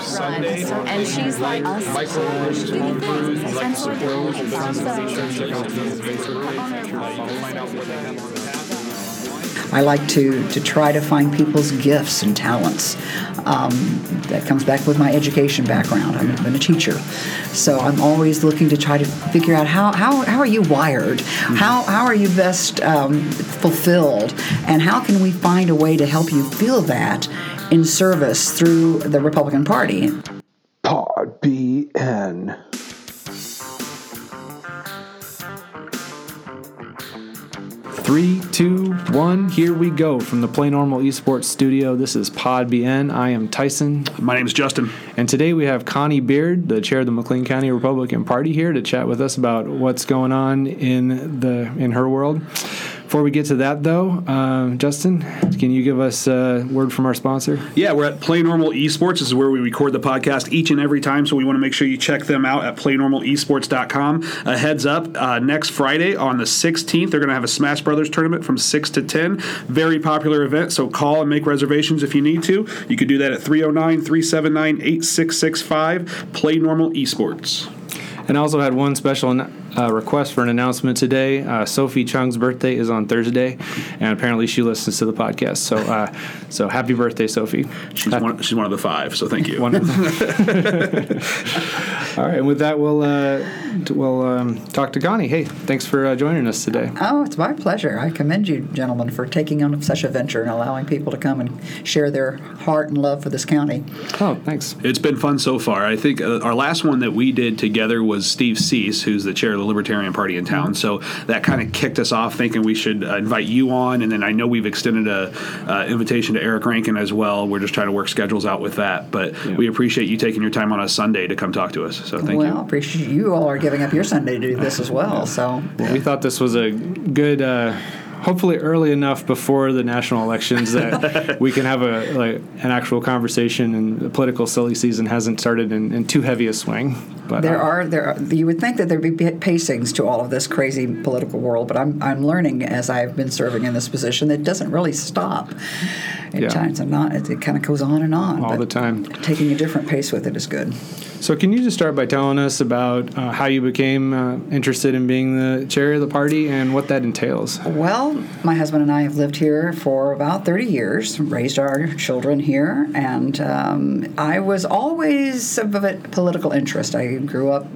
Sunday. And she's like Michael Cruz, like support I like to, to try to find people's gifts and talents. Um, that comes back with my education background. I've been a teacher. So I'm always looking to try to figure out how, how, how are you wired? How, how are you best um, fulfilled? And how can we find a way to help you feel that in service through the Republican Party? Pod BN. Three, two, one, here we go from the Play Normal Esports studio. This is Pod BN. I am Tyson. My name is Justin. And today we have Connie Beard, the chair of the McLean County Republican Party, here to chat with us about what's going on in the in her world. Before we get to that, though, uh, Justin, can you give us a word from our sponsor? Yeah, we're at Play Normal Esports. This is where we record the podcast each and every time, so we want to make sure you check them out at playnormalesports.com. A heads up, uh, next Friday on the 16th, they're going to have a Smash Brothers tournament from 6 to 10. Very popular event, so call and make reservations if you need to. You could do that at 309 379 8665. Play Normal Esports. And I also had one special uh, request for an announcement today. Uh, Sophie Chung's birthday is on Thursday, and apparently she listens to the podcast. So, uh, so happy birthday, Sophie! She's one. She's one of the five. So thank you. All right, and with that, we'll uh, we'll um, talk to Connie. Hey, thanks for uh, joining us today. Oh, it's my pleasure. I commend you, gentlemen, for taking on such a venture and allowing people to come and share their heart and love for this county. Oh, thanks. It's been fun so far. I think uh, our last one that we did together was Steve Cease, who's the chair of the Libertarian Party in town. So that kind of kicked us off, thinking we should uh, invite you on, and then I know we've extended a uh, invitation to Eric Rankin as well. We're just trying to work schedules out with that, but Yeah. we appreciate you taking your time on a Sunday to come talk to us. So thank well, you. appreciate you all are giving up your Sunday to do this as well. So Well, we thought this was a good. Uh, Hopefully, early enough before the national elections that we can have a like an actual conversation, and the political silly season hasn't started in, in too heavy a swing. But there uh, are there. Are, you would think that there'd be pacings to all of this crazy political world, but I'm I'm learning as I've been serving in this position that it doesn't really stop. At Yeah. times, I'm not. It, it kind of goes on and on. all but the time. Taking a different pace with it is good. So, can you just start by telling us about uh, how you became uh, interested in being the chair of the party and what that entails? Well, my husband and I have lived here for about 30 years, raised our children here, and um, I was always of a political interest. I grew up,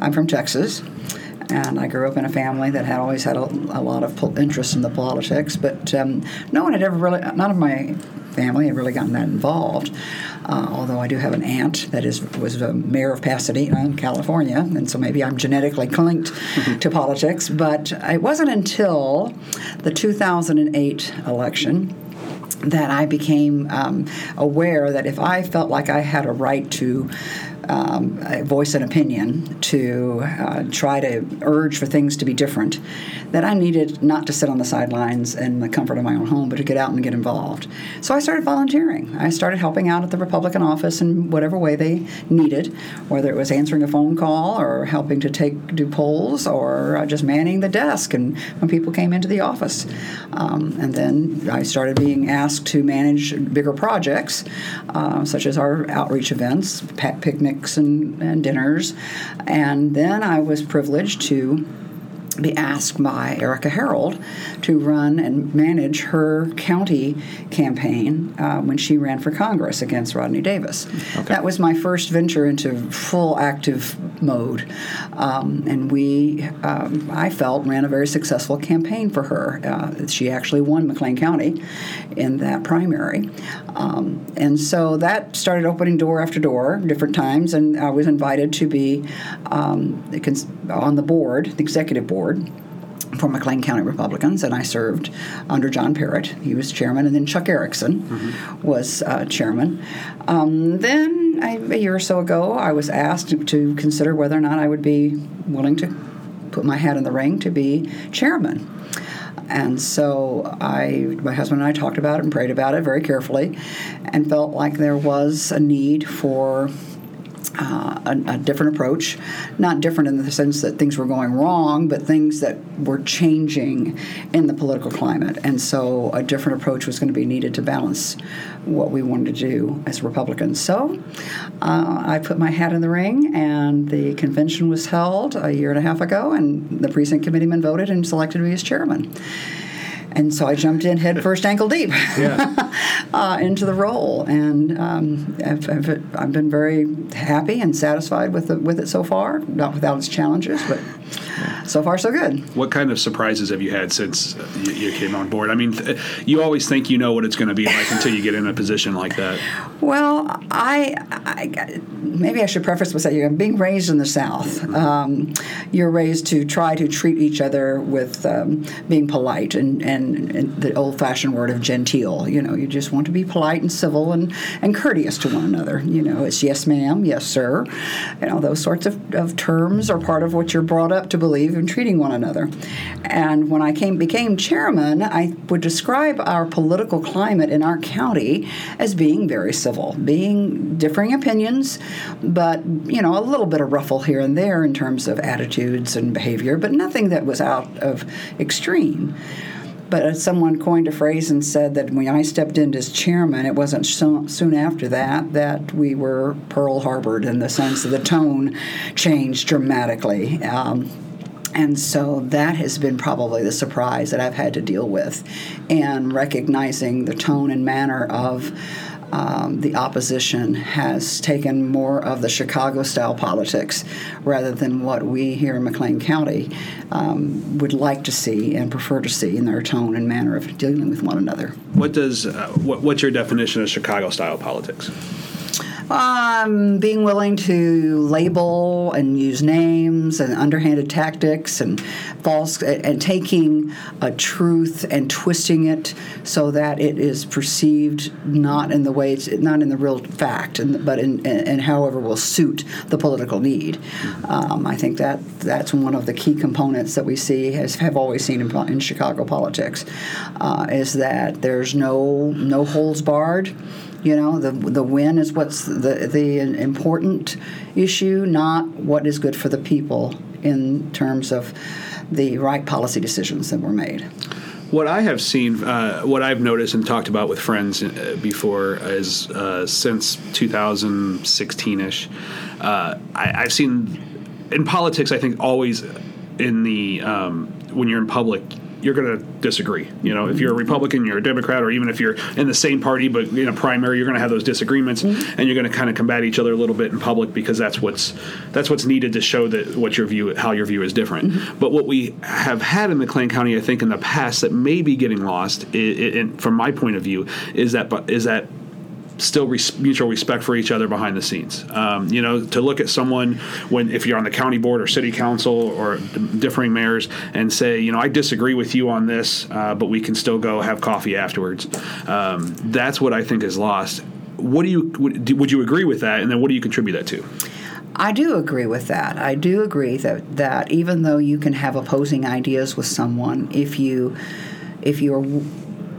I'm from Texas. And I grew up in a family that had always had a, a lot of interest in the politics, but um, no one had ever really, none of my family had really gotten that involved. Uh, although I do have an aunt that is was a mayor of Pasadena in California, and so maybe I'm genetically linked to politics. But it wasn't until the 2008 election that I became um, aware that if I felt like I had a right to um, voice an opinion, to uh, try to urge for things to be different, that I needed not to sit on the sidelines in the comfort of my own home, but to get out and get involved. So I started volunteering. I started helping out at the Republican office in whatever way they needed, whether it was answering a phone call or helping to take do polls or uh, just manning the desk and when people came into the office. Um, and then I started being asked to manage bigger projects, uh, such as our outreach events, pa- picnics and, and dinners. And then I was privileged to be asked by Erika Harold to run and manage her county campaign uh, when she ran for Congress against Rodney Davis. That was my first venture into full active mode, um, and we, um, I felt, ran a very successful campaign for her. Uh, she actually won McLean County in that primary, um, and so that started opening door after door, different times, and I was invited to be um, on the board, the executive board for McLean County Republicans, and I served under John Parrott. He was chairman, and then Chuck Erickson was uh, chairman. Um, then, I, a year or so ago, I was asked to consider whether or not I would be willing to put my hat in the ring to be chairman. And so I, my husband and I talked about it and prayed about it very carefully, and felt like there was a need for a, a, different approach. Not different in the sense that things were going wrong, but things that were changing in the political climate. And so a different approach was going to be needed to balance what we wanted to do as Republicans. So uh, I put my hat in the ring, and the convention was held a year and a half ago, and the precinct committeeman voted and selected me as chairman and so I jumped in head first, ankle deep, yeah. uh, into the role, and um, I've, I've, I've, been very happy and satisfied with the, with it so far. Not without its challenges, but so far so good. What kind of surprises have you had since you, you came on board? I mean, th- you always think you know what it's going to be like until you get in a position like that. Well, I, I maybe I should preface by saying I'm being raised in the South. Um, you're raised to try to treat each other with um, being polite and, and, and the old-fashioned word of genteel. You know, you just want to be polite and civil and, and courteous to one another. You know, it's yes, ma'am, yes, sir. You know, those sorts of, of terms are part of what you're brought up to believe in treating one another. And when I came became chairman, I would describe our political climate in our county as being very civil, being differing opinions, but you know a little bit of ruffle here and there in terms of attitudes and behavior, but nothing that was out of extreme. But someone coined a phrase and said that when I stepped in as chairman, it wasn't so, soon after that that we were Pearl Harbored in the sense that the tone changed dramatically. Um, and so that has been probably the surprise that I've had to deal with, and recognizing the tone and manner of um, the opposition has taken more of the Chicago style politics rather than what we here in McLean County um, would like to see and prefer to see in their tone and manner of dealing with one another. What does uh, what, what's your definition of Chicago style politics? Um, being willing to label and use names and underhanded tactics and false and taking a truth and twisting it so that it is perceived not in the way it's not in the real fact, and, but in, in, however will suit the political need. Um, I think that that's one of the key components that we see has have always seen in, in Chicago politics uh, is that there's no no holds barred. You know, the the win is what's the the important issue, not what is good for the people in terms of the right policy decisions that were made. What I have seen, uh, what I've noticed and talked about with friends uh, before is uh, since 2016 ish, uh, I've seen in politics, I think always in the um, when you're in public, you're going to disagree. You know, if you're a Republican, you're a Democrat, or even if you're in the same party but in a primary, you're going to have those disagreements, mm-hmm. and you're going to kind of combat each other a little bit in public because that's what's that's what's needed to show that what your view, how your view is different. Mm-hmm. But what we have had in McLean County, I think, in the past that may be getting lost, it, it, from my point of view, is that is that still res- mutual respect for each other behind the scenes. Um, you know, to look at someone when if you're on the county board or city council or differing mayors and say, you know, I disagree with you on this, uh, but we can still go have coffee afterwards. Um, that's what I think is lost. What do you would, you agree with that? And then what do you contribute that to? I do agree with that. I do agree that that even though you can have opposing ideas with someone, if you if you're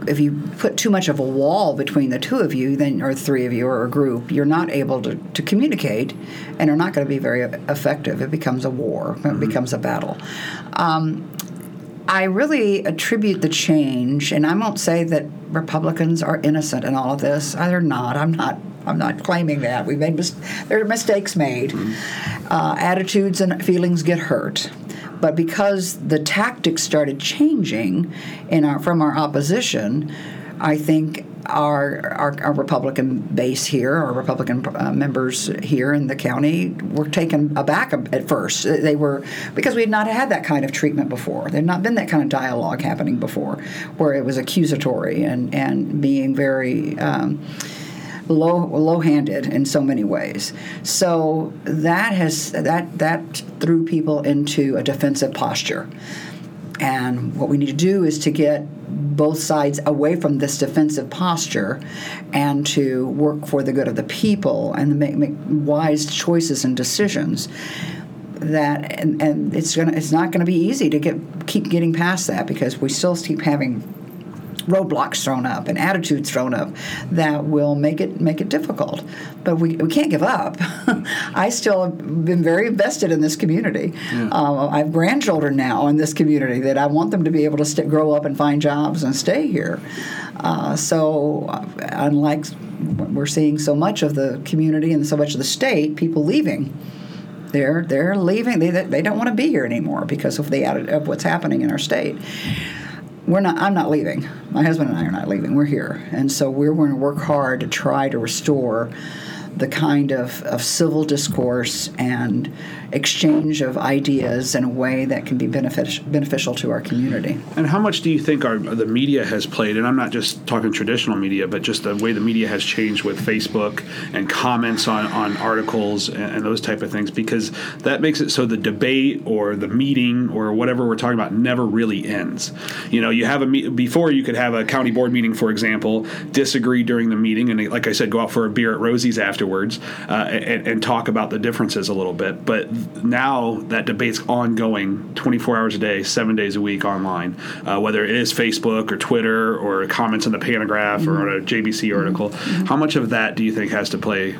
if you put too much of a wall between the two of you, then or three of you or a group, you're not able to, to communicate, and are not going to be very effective. It becomes a war. It mm-hmm. becomes a battle. Um, I really attribute the change, and I won't say that Republicans are innocent in all of this. They're not. I'm not. I'm not claiming that. We made mis- there are mistakes made. Mm-hmm. Uh, attitudes and feelings get hurt. But because the tactics started changing in our, from our opposition, I think our, our, our, Republican base here, our Republican uh, members here in the county, were taken aback at first. They were because we had not had that kind of treatment before. There had not been that kind of dialogue happening before, where it was accusatory and and being very. Um, low low-handed in so many ways. So that has that that threw people into a defensive posture. And what we need to do is to get both sides away from this defensive posture and to work for the good of the people and make, make wise choices and decisions that and, and it's gonna it's not gonna be easy to get keep getting past that because we still keep having roadblocks thrown up and attitudes thrown up that will make it make it difficult. But we, we can't give up. I still have been very invested in this community. Uh, I have grandchildren now in this community that I want them to be able to st- grow up and find jobs and stay here. Uh, so, uh, unlike we're seeing so much of the community and so much of the state, people leaving they're they're leaving. They they don't want to be here anymore because of the of what's happening in our state. We're not. I'm not leaving. My husband and I are not leaving. We're here, and so we're going to work hard to try to restore the kind of, of civil discourse and exchange of ideas in a way that can be benefic- beneficial to our community. And how much do you think our the media has played? And I'm not just talking traditional media, but just the way the media has changed with Facebook and comments on, on articles and, and those type of things, because that makes it so the debate or the meeting or whatever we're talking about never really ends. You know, you have a before you could have a county board meeting, for example, disagree during the meeting, and like I said, go out for a beer at Rosie's afterwards uh, and, and talk about the differences a little bit. But now that debate's ongoing 24 hours a day, seven days a week online, uh, whether it is Facebook or Twitter or comments in the Pantagraph or on a JBC article. How much of that do you think has to play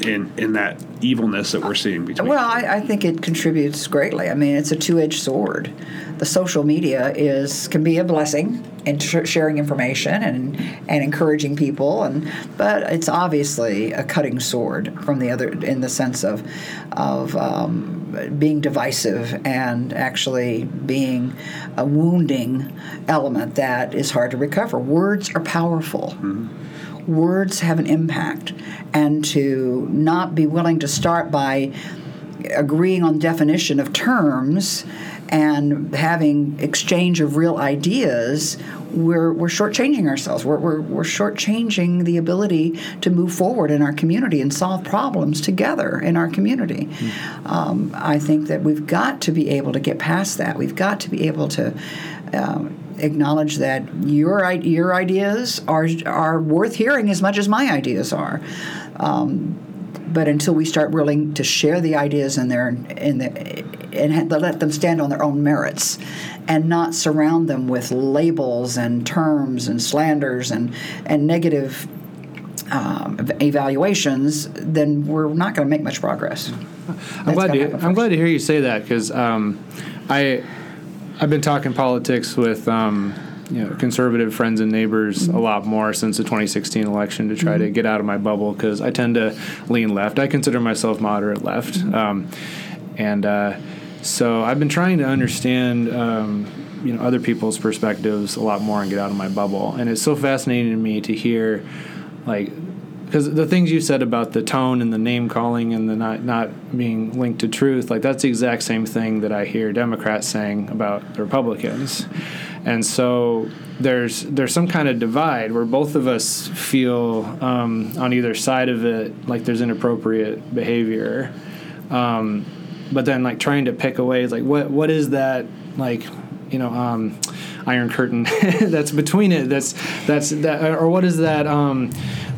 in in that evilness that we're seeing between? Well, I, I think it contributes greatly. I mean, it's a two-edged sword. The social media is can be a blessing in sh- sharing information and and encouraging people, and but it's obviously a cutting sword from the other in the sense of of um, being divisive and actually being a wounding element that is hard to recover. Words are powerful words have an impact and to not be willing to start by agreeing on definition of terms and having exchange of real ideas we're, we're shortchanging ourselves. We're, we're, we're shortchanging the ability to move forward in our community and solve problems together in our community. Um, I think that we've got to be able to get past that. We've got to be able to um, acknowledge that your your ideas are are worth hearing as much as my ideas are. Um, but until we start willing to share the ideas in their in the and let them stand on their own merits and not surround them with labels and terms and slanders and and negative um, evaluations, then we're not going to make much progress. I'm glad to I'm glad to hear you say that because um, I I've been talking politics with um, you know conservative friends and neighbors a lot more since the 2016 election to try to get out of my bubble because I tend to lean left. I consider myself moderate left, um, and uh, so I've been trying to understand. Um, you know other people's perspectives a lot more and get out of my bubble and it's so fascinating to me to hear like because the things you said about the tone and the name calling and the not not being linked to truth like that's the exact same thing that I hear Democrats saying about the Republicans. And so there's there's some kind of divide where both of us feel um, on either side of it like there's inappropriate behavior. Um, but then like trying to pick away like what what is that like you know um, iron curtain that's between it that's that's that or what is that um,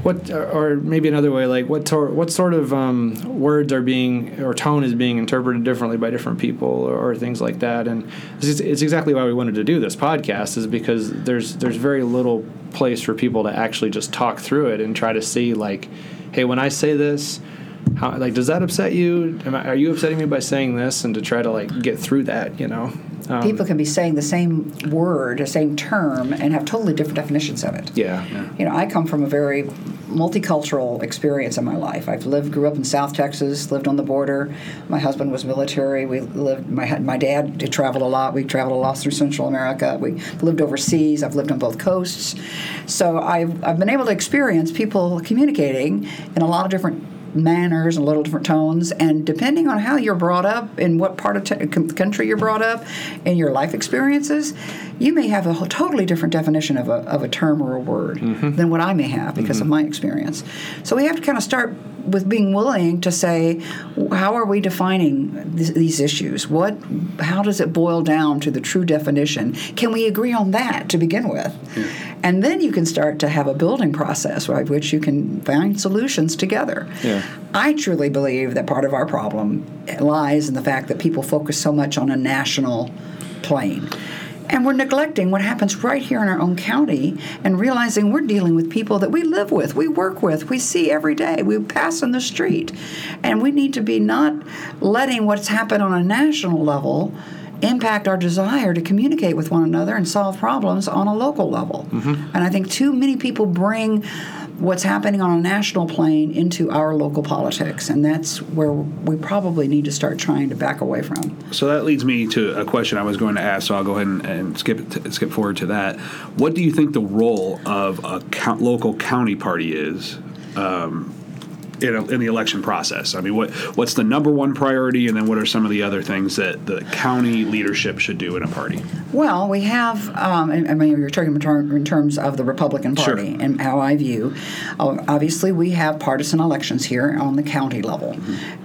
what or maybe another way like what tor- what sort of um, words are being or tone is being interpreted differently by different people or, or things like that? And it's, it's exactly why we wanted to do this podcast is because there's there's very little place for people to actually just talk through it and try to see like hey when I say this how like does that upset you? I, are you upsetting me by saying this? And to try to like get through that you know um, People can be saying the same word, the same term, and have totally different definitions of it. yeah, yeah. You know, I come from a very multicultural experience in my life. I've lived, grew up in South Texas, lived on the border. My husband was military. We lived. My my dad traveled a lot. We traveled a lot through Central America. We lived overseas. I've lived on both coasts, so I've I've been able to experience people communicating in a lot of different manners and little different tones. And depending on how you're brought up in what part of t- country you're brought up and your life experiences you may have a whole- totally different definition of a, of a term or a word mm-hmm. than what i may have because of mm-hmm. my experience. So we have to kind of start with being willing to say how are we defining th- these issues? What how does it boil down to the true definition? Can we agree on that to begin with? Hmm. And then you can start to have a building process by which you can find solutions together. Yeah. I truly believe that part of our problem lies in the fact that people focus so much on a national plane. And we're neglecting what happens right here in our own county and realizing we're dealing with people that we live with, we work with, we see every day, we pass on the street. And we need to be not letting what's happened on a national level impact our desire to communicate with one another and solve problems on a local level. Mm-hmm. And I think too many people bring what's happening on a national plane into our local politics, and that's where we probably need to start trying to back away from. So that leads me to a question I was going to ask. So I'll go ahead and, and skip skip forward to that. What do you think the role of a count, local county party is? Um, in, a, in the election process, I mean, what what's the number one priority, and then what are some of the other things that the county leadership should do in a party? Well, we have, um, I mean, you're talking in, term, in terms of the Republican Sure. Party and how I view. Obviously, we have partisan elections here on the county level.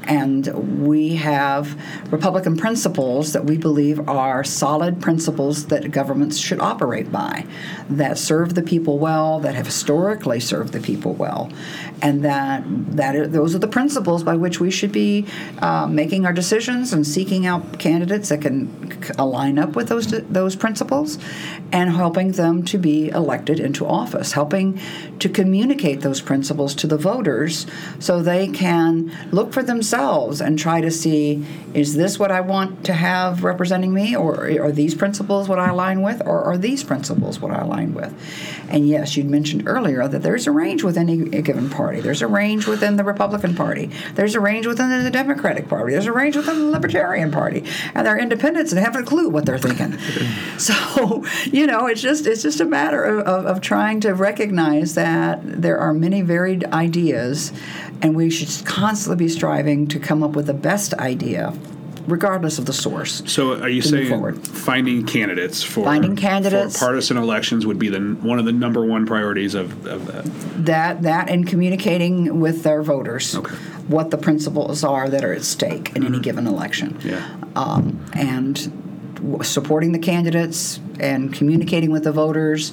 And we have Republican principles that we believe are solid principles that governments should operate by, that serve the people well, that have historically served the people well. And that, that those are the principles by which we should be uh, making our decisions and seeking out candidates that can align up with those those principles and helping them to be elected into office, helping to communicate those principles to the voters so they can look for themselves and try to see is this what I want to have representing me or are these principles what I align with or are these principles what I align with? And yes, you'd mentioned earlier that there's a range within a given party. There's a range within the Republican Party. There's a range within the Democratic Party. There's a range within the Libertarian Party. And they're independents and they haven't a clue what they're thinking. so, you know, it's just it's just a matter of, of, of trying to recognize that there are many varied ideas and we should constantly be striving to come up with the best idea regardless of the source. So, are you saying finding candidates for Finding candidates. for partisan elections would be the one of the number one priorities of, of that? that that and communicating with their voters Okay. what the principles are that are at stake in any given election Yeah. um, and supporting the candidates and communicating with the voters.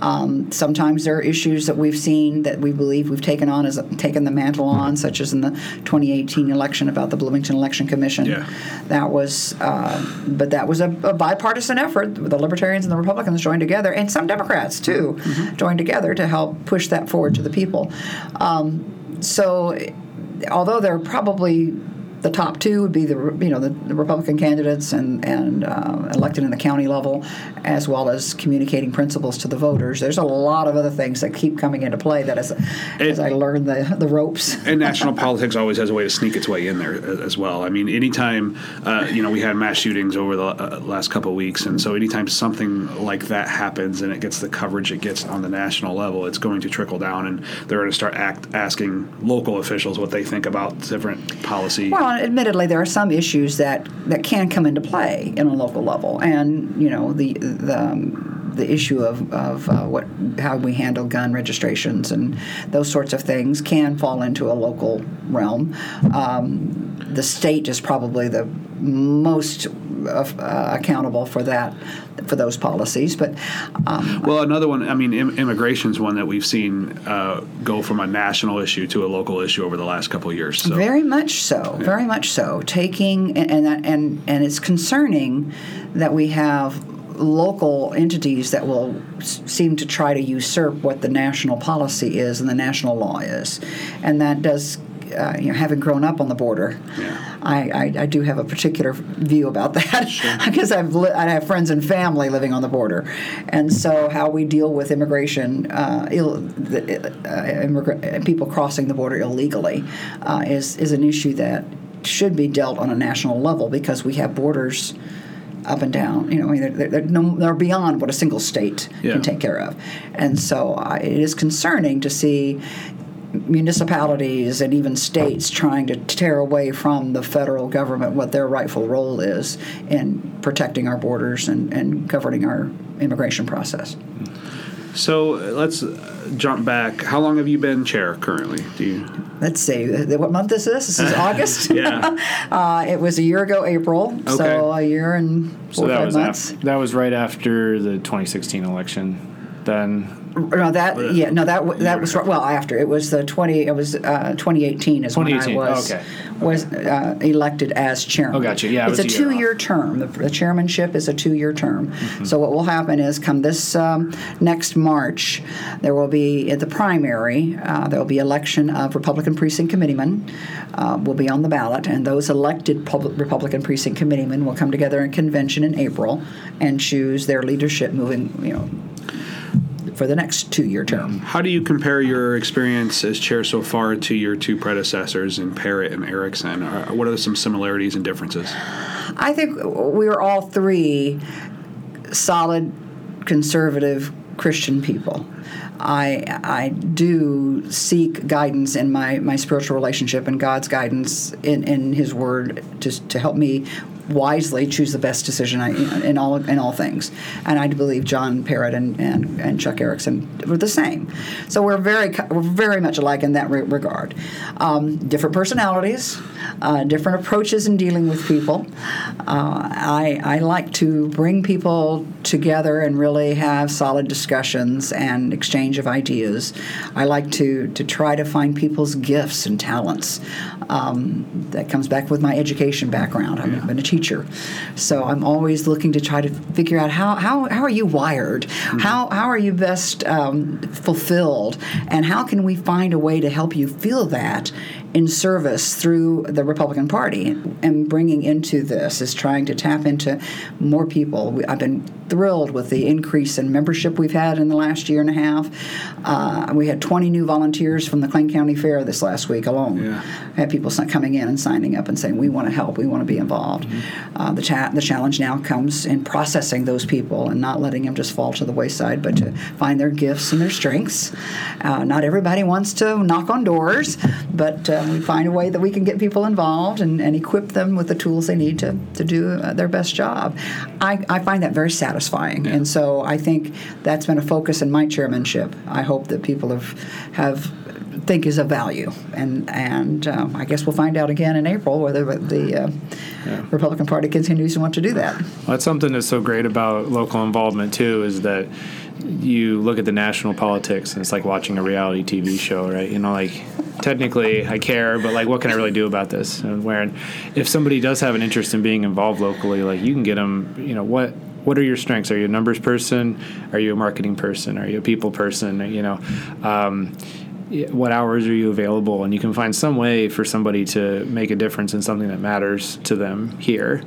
Um, sometimes there are issues that we've seen that we believe we've taken on as taken the mantle on such as in the 2018 election about the bloomington election commission. Yeah. that was uh, but that was a, a bipartisan effort. The libertarians and the republicans joined together and some democrats too joined together to help push that forward to the people. Um, so although they're probably the top two would be the you know the, the Republican candidates and and uh, elected in the county level, as well as communicating principles to the voters. There's a lot of other things that keep coming into play that as as I learn the the ropes. and national politics always has a way to sneak its way in there as well. I mean, anytime uh, you know we had mass shootings over the uh, last couple of weeks, and so anytime something like that happens and it gets the coverage it gets on the national level, it's going to trickle down, and they're going to start act, asking local officials what they think about different policy. Well, admittedly, there are some issues that, that can come into play in a local level, and you know the the, um, the issue of, of uh, what how we handle gun registrations and those sorts of things can fall into a local realm. Um, the state is probably the most uh, accountable for that for those policies, but um, Well, another one, I mean, Im- is one that we've seen uh, go from a national issue to a local issue over the last couple of years. So. Very much so. Very much so. Taking and and and it's concerning that we have local entities that will s- seem to try to usurp what the national policy is and the national law is, and that does. Uh, you know, having grown up on the border, Yeah. I, I, I do have a particular view about that because I've li- I have friends and family living on the border, and so how we deal with immigration, uh, Ill, the, uh, immigra- people crossing the border illegally, uh, is is an issue that should be dealt on a national level because we have borders up and down. You know, I mean, they're, they're, no, they're beyond what a single state Yeah. can take care of, and so uh, it is concerning to see municipalities and even states trying to tear away from the federal government what their rightful role is in protecting our borders and, and governing our immigration process. So let's jump back. How long have you been chair currently? Do you? Let's see, what month is this? This is August. Yeah. uh, it was a year ago, April. Okay. So a year and four or that five was months. af- that was right after the 2016 election. Then No, that yeah, no, that that was well after it was the twenty. It was uh, 2018 is when I was okay. was uh, elected as chairman. Oh, gotcha. Yeah, it's was a a year two-year term. The, the chairmanship is a two-year term. Mm-hmm. So what will happen is, come this um, next March, there will be at the primary. Uh, there will be election of Republican precinct committeemen. Uh, will be on the ballot, and those elected public Republican precinct committeemen will come together in convention in April and choose their leadership moving. You know. For the next two-year term. How do you compare your experience as chair so far to your two predecessors in Parrott and Erickson? Uh, What are some similarities and differences? I think we are all three solid, conservative Christian people. I I do seek guidance in my, my spiritual relationship and God's guidance in, in His Word to, to help me wisely choose the best decision in all in all things. And I believe John Parrott and, and, and Chuck Erickson were the same. So we're very we're very much alike in that re- regard. Um, different personalities, uh, different approaches in dealing with people. Uh, I I like to bring people together and really have solid discussions and exchange of ideas. I like to to try to find people's gifts and talents. Um, that comes back with my education background. I've been a teacher, so I'm always looking to try to figure out how how, how are you wired? How how are you best um, fulfilled? And how can we find a way to help you feel that in service through the Republican Party and bringing into this is trying to tap into more people. I've been thrilled with the increase in membership we've had in the last year and a half. Uh, we had 20 new volunteers from the Clay County Fair this last week alone. Yeah. I had people coming in and signing up and saying, "We want to help. We want to be involved." Uh, the cha- the challenge now comes in processing those people and not letting them just fall to the wayside, but to find their gifts and their strengths. Uh, not everybody wants to knock on doors, but uh, we find a way that we can get people involved and, and equip them with the tools they need to to do uh, their best job. I, I find that very satisfying, and so I think that's been a focus in my chairmanship. I hope that people have have think is of value, and and um, I guess we'll find out again in April whether the uh, Republican Party continues to want to do that. Well, that's something that's so great about local involvement too is that you look at the national politics and it's like watching a reality TV show, right? You know, like technically I care, but like what can I really do about this? And where if somebody does have an interest in being involved locally, like you can get them. You know what? What are your strengths? Are you a numbers person? Are you a marketing person? Are you a people person? You know. Um, what hours are you available? And you can find some way for somebody to make a difference in something that matters to them here.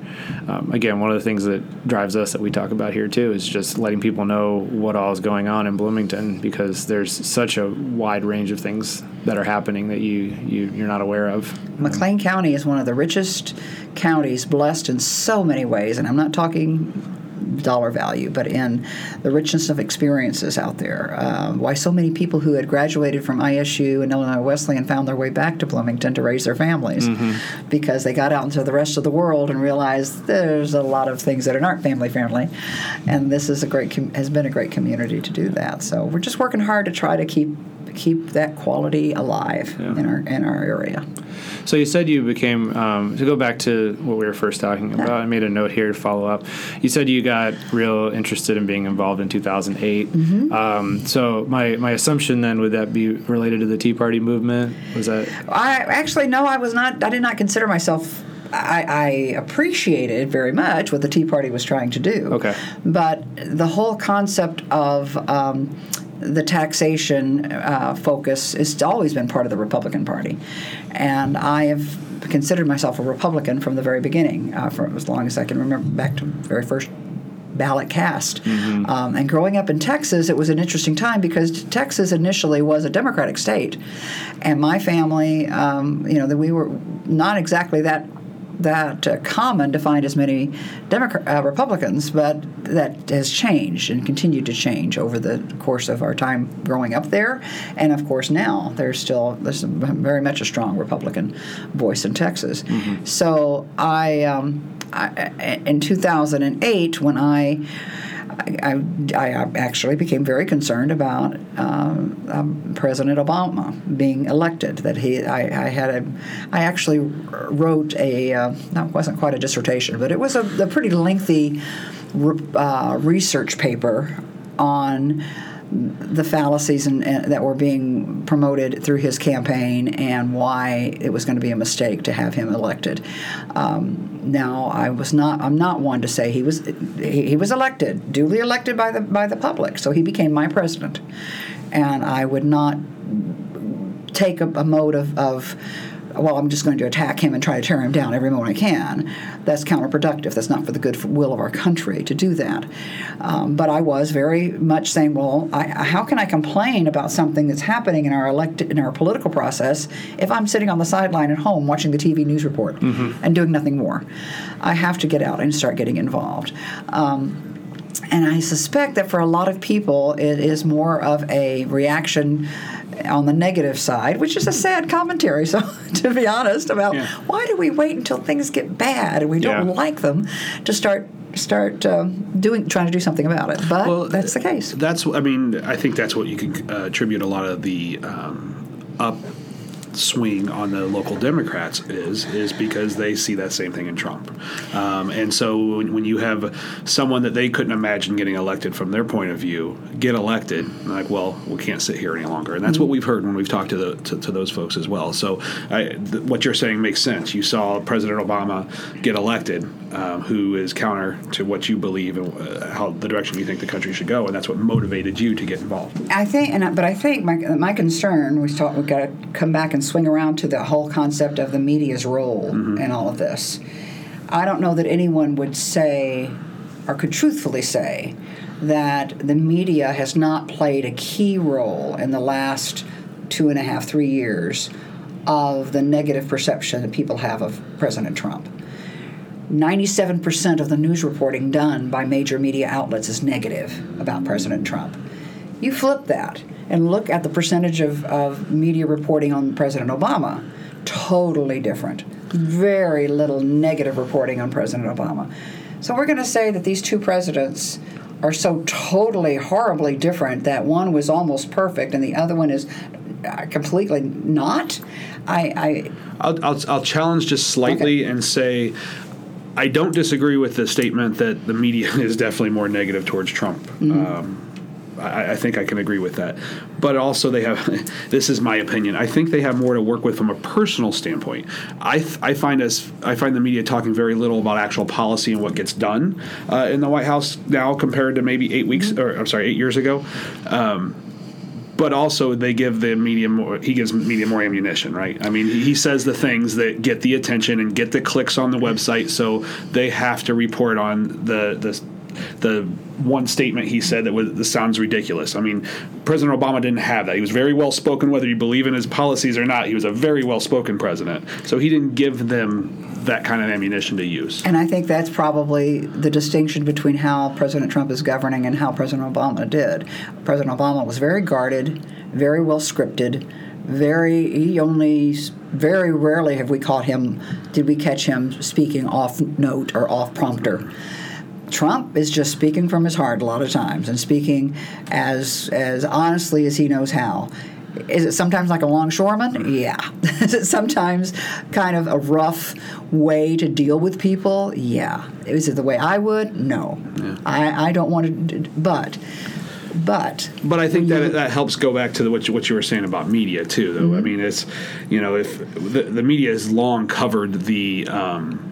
Um, again one of the things that drives us that we talk about here too is just letting people know what all is going on in bloomington because there's such a wide range of things that are happening that you, you you're not aware of. McLean County is one of the richest counties, blessed in so many ways, and I'm not talking dollar value, but in the richness of experiences out there. Uh, why so many people who had graduated from ISU and Illinois Wesleyan found their way back to Bloomington to raise their families because they got out into the rest of the world and realized there's a lot of things that aren't family friendly, and this is a great com- has been a great community to do that. So we're just working hard to try to keep keep that quality alive in our in our area. So you said you became um, to go back to what we were first talking about. I made a note here to follow up. You said you got real interested in being involved in 2008. Mm-hmm. Um, so my my assumption then would that be related to the Tea Party movement? Was that I actually no, I was not. I did not consider myself. I, I appreciated very much what the Tea Party was trying to do. Okay. But the whole concept of um, the taxation uh, focus has always been part of the Republican Party, and I have considered myself a Republican from the very beginning, uh, for as long as I can remember, back to the very first ballot cast. Um, and growing up in Texas, it was an interesting time because Texas initially was a Democratic state, and my family, um, you know, that we were not exactly that that uh, common to find as many Democrat, uh, Republicans, but that has changed and continued to change over the course of our time growing up there, and of course now there's still there's very much a strong Republican voice in Texas. So I, um, I, in 2008 when I I, I, actually became very concerned about um, um, President Obama being elected. That he, I, I had a, I actually wrote a, uh, wasn't quite a dissertation, but it was a, a pretty lengthy re- uh, research paper on the fallacies and, and that were being promoted through his campaign and why it was going to be a mistake to have him elected. Um, now, I was not. I'm not one to say he was. He, he was elected, duly elected by the by the public, so he became my president, and I would not take a, a mode of, of well, I'm just going to attack him and try to tear him down every moment I can. That's counterproductive. That's not for the good will of our country to do that. Um, but I was very much saying, well, I, how can I complain about something that's happening in our elected in our political process if I'm sitting on the sideline at home watching the TV news report mm-hmm. and doing nothing more? I have to get out and start getting involved. Um, and I suspect that for a lot of people, it is more of a reaction on the negative side, which is a sad commentary. So, to be honest, about yeah. why do we wait until things get bad and we don't yeah. like them to start start um, doing trying to do something about it? But well, that's the case. That's I mean I think that's what you can uh, attribute a lot of the um, up swing on the local Democrats is is because they see that same thing in Trump, um, and so when, when, you have someone that they couldn't imagine getting elected from their point of view get elected, like well we can't sit here any longer, and that's mm-hmm. what we've heard when we've talked to the to, to those folks as well. So I, th- what you're saying makes sense. You saw President Obama get elected, um, who is counter to what you believe and uh, how the direction you think the country should go, and that's what motivated you to get involved. I think, and but I think my my concern we thought we've got to come back and swing around to the whole concept of the media's role mm-hmm. in all of this. I don't know that anyone would say or could truthfully say that the media has not played a key role in the last two and a half, three years of the negative perception that people have of President Trump. 97% of the news reporting done by major media outlets is negative about President Trump. You flip that and look at the percentage of, of media reporting on President Obama, totally different. Very little negative reporting on President Obama. So we're going to say that these two presidents are so totally horribly different that one was almost perfect and the other one is uh, completely not. I, I I'll, I'll, I'll challenge just slightly okay. and say I don't disagree with the statement that the media is definitely more negative towards Trump. Mm-hmm. Um, I, I, think I can agree with that. But also, they have this is my opinion. I think they have more to work with from a personal standpoint. I, I find us I find the media talking very little about actual policy and what gets done uh, in the White House now compared to maybe eight weeks or I'm sorry eight years ago. Um, but also they give the media more he gives media more ammunition right? I mean he says the things that get the attention and get the clicks on the website so they have to report on the the the one statement he said that was sounds ridiculous. I mean, President Obama didn't have that. He was very well spoken, whether you believe in his policies or not. He was a very well spoken president. So he didn't give them that kind of ammunition to use. And I think that's probably the distinction between how President Trump is governing and how President Obama did. President Obama was very guarded, very well scripted very he only very rarely have we caught him did we catch him speaking off note or off prompter Trump is just speaking from his heart a lot of times and speaking as as honestly as he knows how. Is it sometimes like a longshoreman? Yeah. Is it sometimes kind of a rough way to deal with people? Yeah. Is it the way I would? No. Yeah. I, I don't want to, but but but I think that that helps go back to the, what you, what you were saying about media too. Though mm-hmm. I mean, it's you know if the, the media has long covered the um,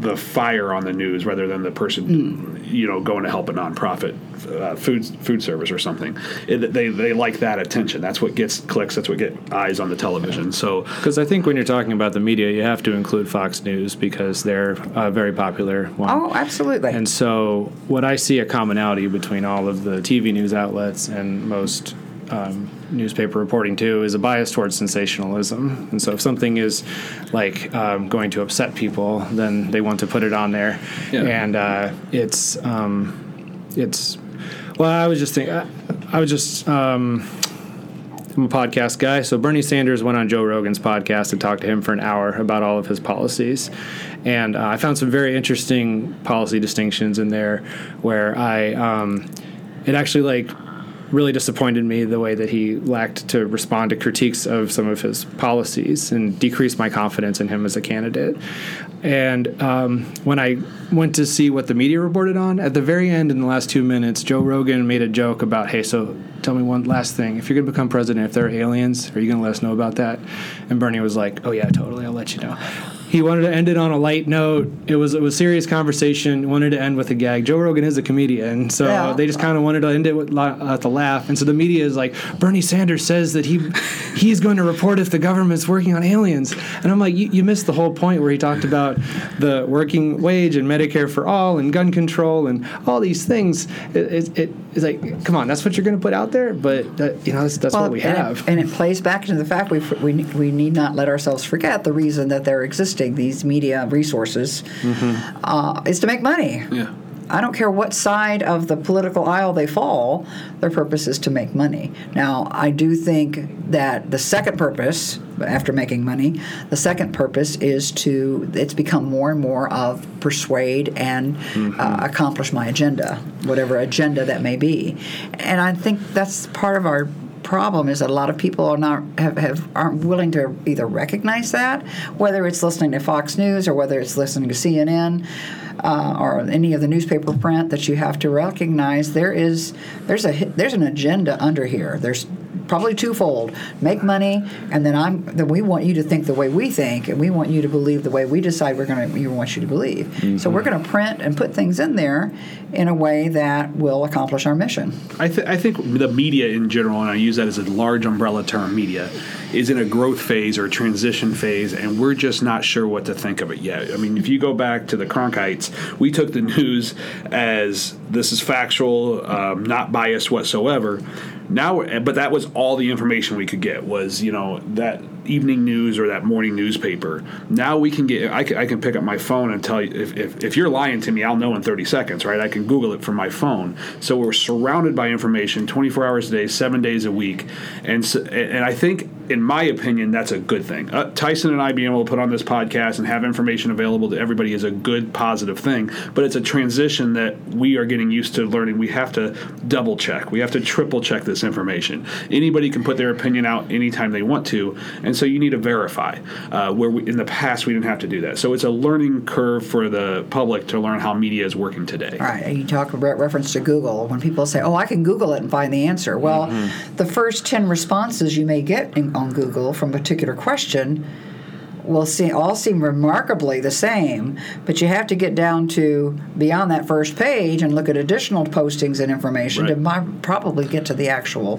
the fire on the news rather than the person mm. you know going to help a nonprofit uh, food food service or something. It, they they like that attention. That's what gets clicks. That's what get eyes on the television. So because I think when you're talking about the media, you have to include Fox News because they're a very popular one. Oh, absolutely. And so what I see a commonality between all of the TV news outlets and most um, newspaper reporting too is a bias towards sensationalism. And so if something is like um, going to upset people, then they want to put it on there. Yeah. And uh, it's um, it's well, I was just thinking, I, I was just. Um, I'm a podcast guy, so Bernie Sanders went on Joe Rogan's podcast and talked to him for an hour about all of his policies, and uh, I found some very interesting policy distinctions in there, where I um, it actually like really disappointed me the way that he lacked to respond to critiques of some of his policies and decreased my confidence in him as a candidate. And um, when I went to see what the media reported on, at the very end, in the last two minutes, Joe Rogan made a joke about, "Hey, so tell me one last thing. If you're going to become president, if there are aliens, are you going to let us know about that?" And Bernie was like, "Oh yeah, totally. I'll let you know." He wanted to end it on a light note. It was it was serious conversation. Wanted to end with a gag. Joe Rogan is a comedian, so Yeah. they just kind of wanted to end it with uh, to laugh. And so the media is like, Bernie Sanders says that he he's going to report if the government's working on aliens. And I'm like, you, you missed the whole point where he talked about the working wage and Medicare for all and gun control and all these things. It, it, it, it's like, come on, that's what you're going to put out there. But that, you know, that's, that's what we and have. It, and it plays back into the fact we, we, we need not let ourselves forget the reason that they're existing, these media resources, uh, is to make money. Yeah. I don't care what side of the political aisle they fall, their purpose is to make money. Now, I do think that the second purpose, after making money, the second purpose is to, it's become more and more of persuade and uh, accomplish my agenda, whatever agenda that may be. And I think that's part of our problem is that a lot of people are not have, have aren't willing to either recognize that, whether it's listening to Fox News or whether it's listening to CNN uh, or any of the newspaper print, that you have to recognize there is there's a there's an agenda under here. There's probably twofold: make money, and then I'm then we want you to think the way we think, and we want you to believe the way we decide we're going to we want you to believe. So we're going to print and put things in there in a way that will accomplish our mission. I, th- I think the media in general, and I use that as a large umbrella term, media, is in a growth phase or transition phase, and we're just not sure what to think of it yet. I mean, if you go back to the Cronkites, we took the news as this is factual, um, not biased whatsoever. Now, but that was all the information we could get was you know that evening news or that morning newspaper. Now we can get I can, I can pick up my phone and tell you if, if, if you're lying to me, I'll know in 30 seconds, right? I can Google it from my phone. So we're surrounded by information 24 hours a day, seven days a week, and so, and I think in my opinion that's a good thing. Uh, Tyson and I being able to put on this podcast and have information available to everybody is a good positive thing. But it's a transition that we are getting used to learning. We have to double check. We have to triple check this information. Anybody can put their opinion out anytime they want to, and so you need to verify. Uh, where we, in the past we didn't have to do that. So it's a learning curve for the public to learn how media is working today. All right, you talk about reference to Google. When people say, "Oh, I can Google it and find the answer," well, Mm-hmm. the first ten responses you may get in, on Google from a particular question will see all seem remarkably the same, but you have to get down to beyond that first page and look at additional postings and information to Right. mi- probably get to the actual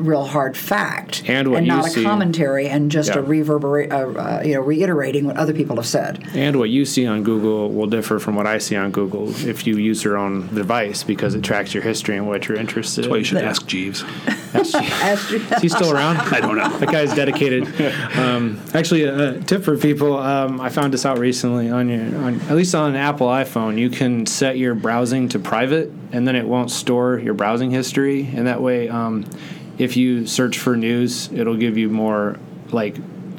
real hard fact And what you not a see- commentary and just a Yeah. reverberate uh, uh, you know reiterating what other people have said And what you see on Google will differ from what I see on Google if you use your own device because it tracks your history and what you're interested That's why you in. should ask Jeeves. As- Is he still around? I don't know. That guy's dedicated. Um, actually, a, a tip for people: um, I found this out recently on your, on, at least on an Apple iPhone, you can set your browsing to private, and then it won't store your browsing history, and that way, um, if you search for news, it'll give you more like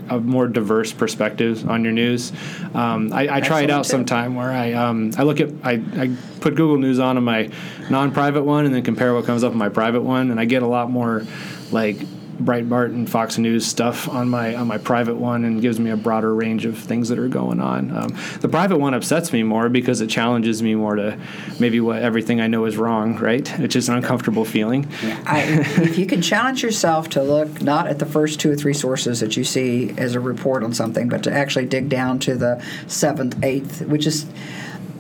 a more diverse perspective on your news. Um, I, I try it out tip. sometime where I um, I look at I, I put Google News on in my non-private one and then compare what comes up in my private one, and I get a lot more like Breitbart and Fox News stuff on my on my private one and gives me a broader range of things that are going on. Um, the private one upsets me more because it challenges me more to maybe what everything I know is wrong, right? It's just an uncomfortable feeling. I, if you can challenge yourself to look not at the first two or three sources that you see as a report on something, but to actually dig down to the seventh, eighth, which is.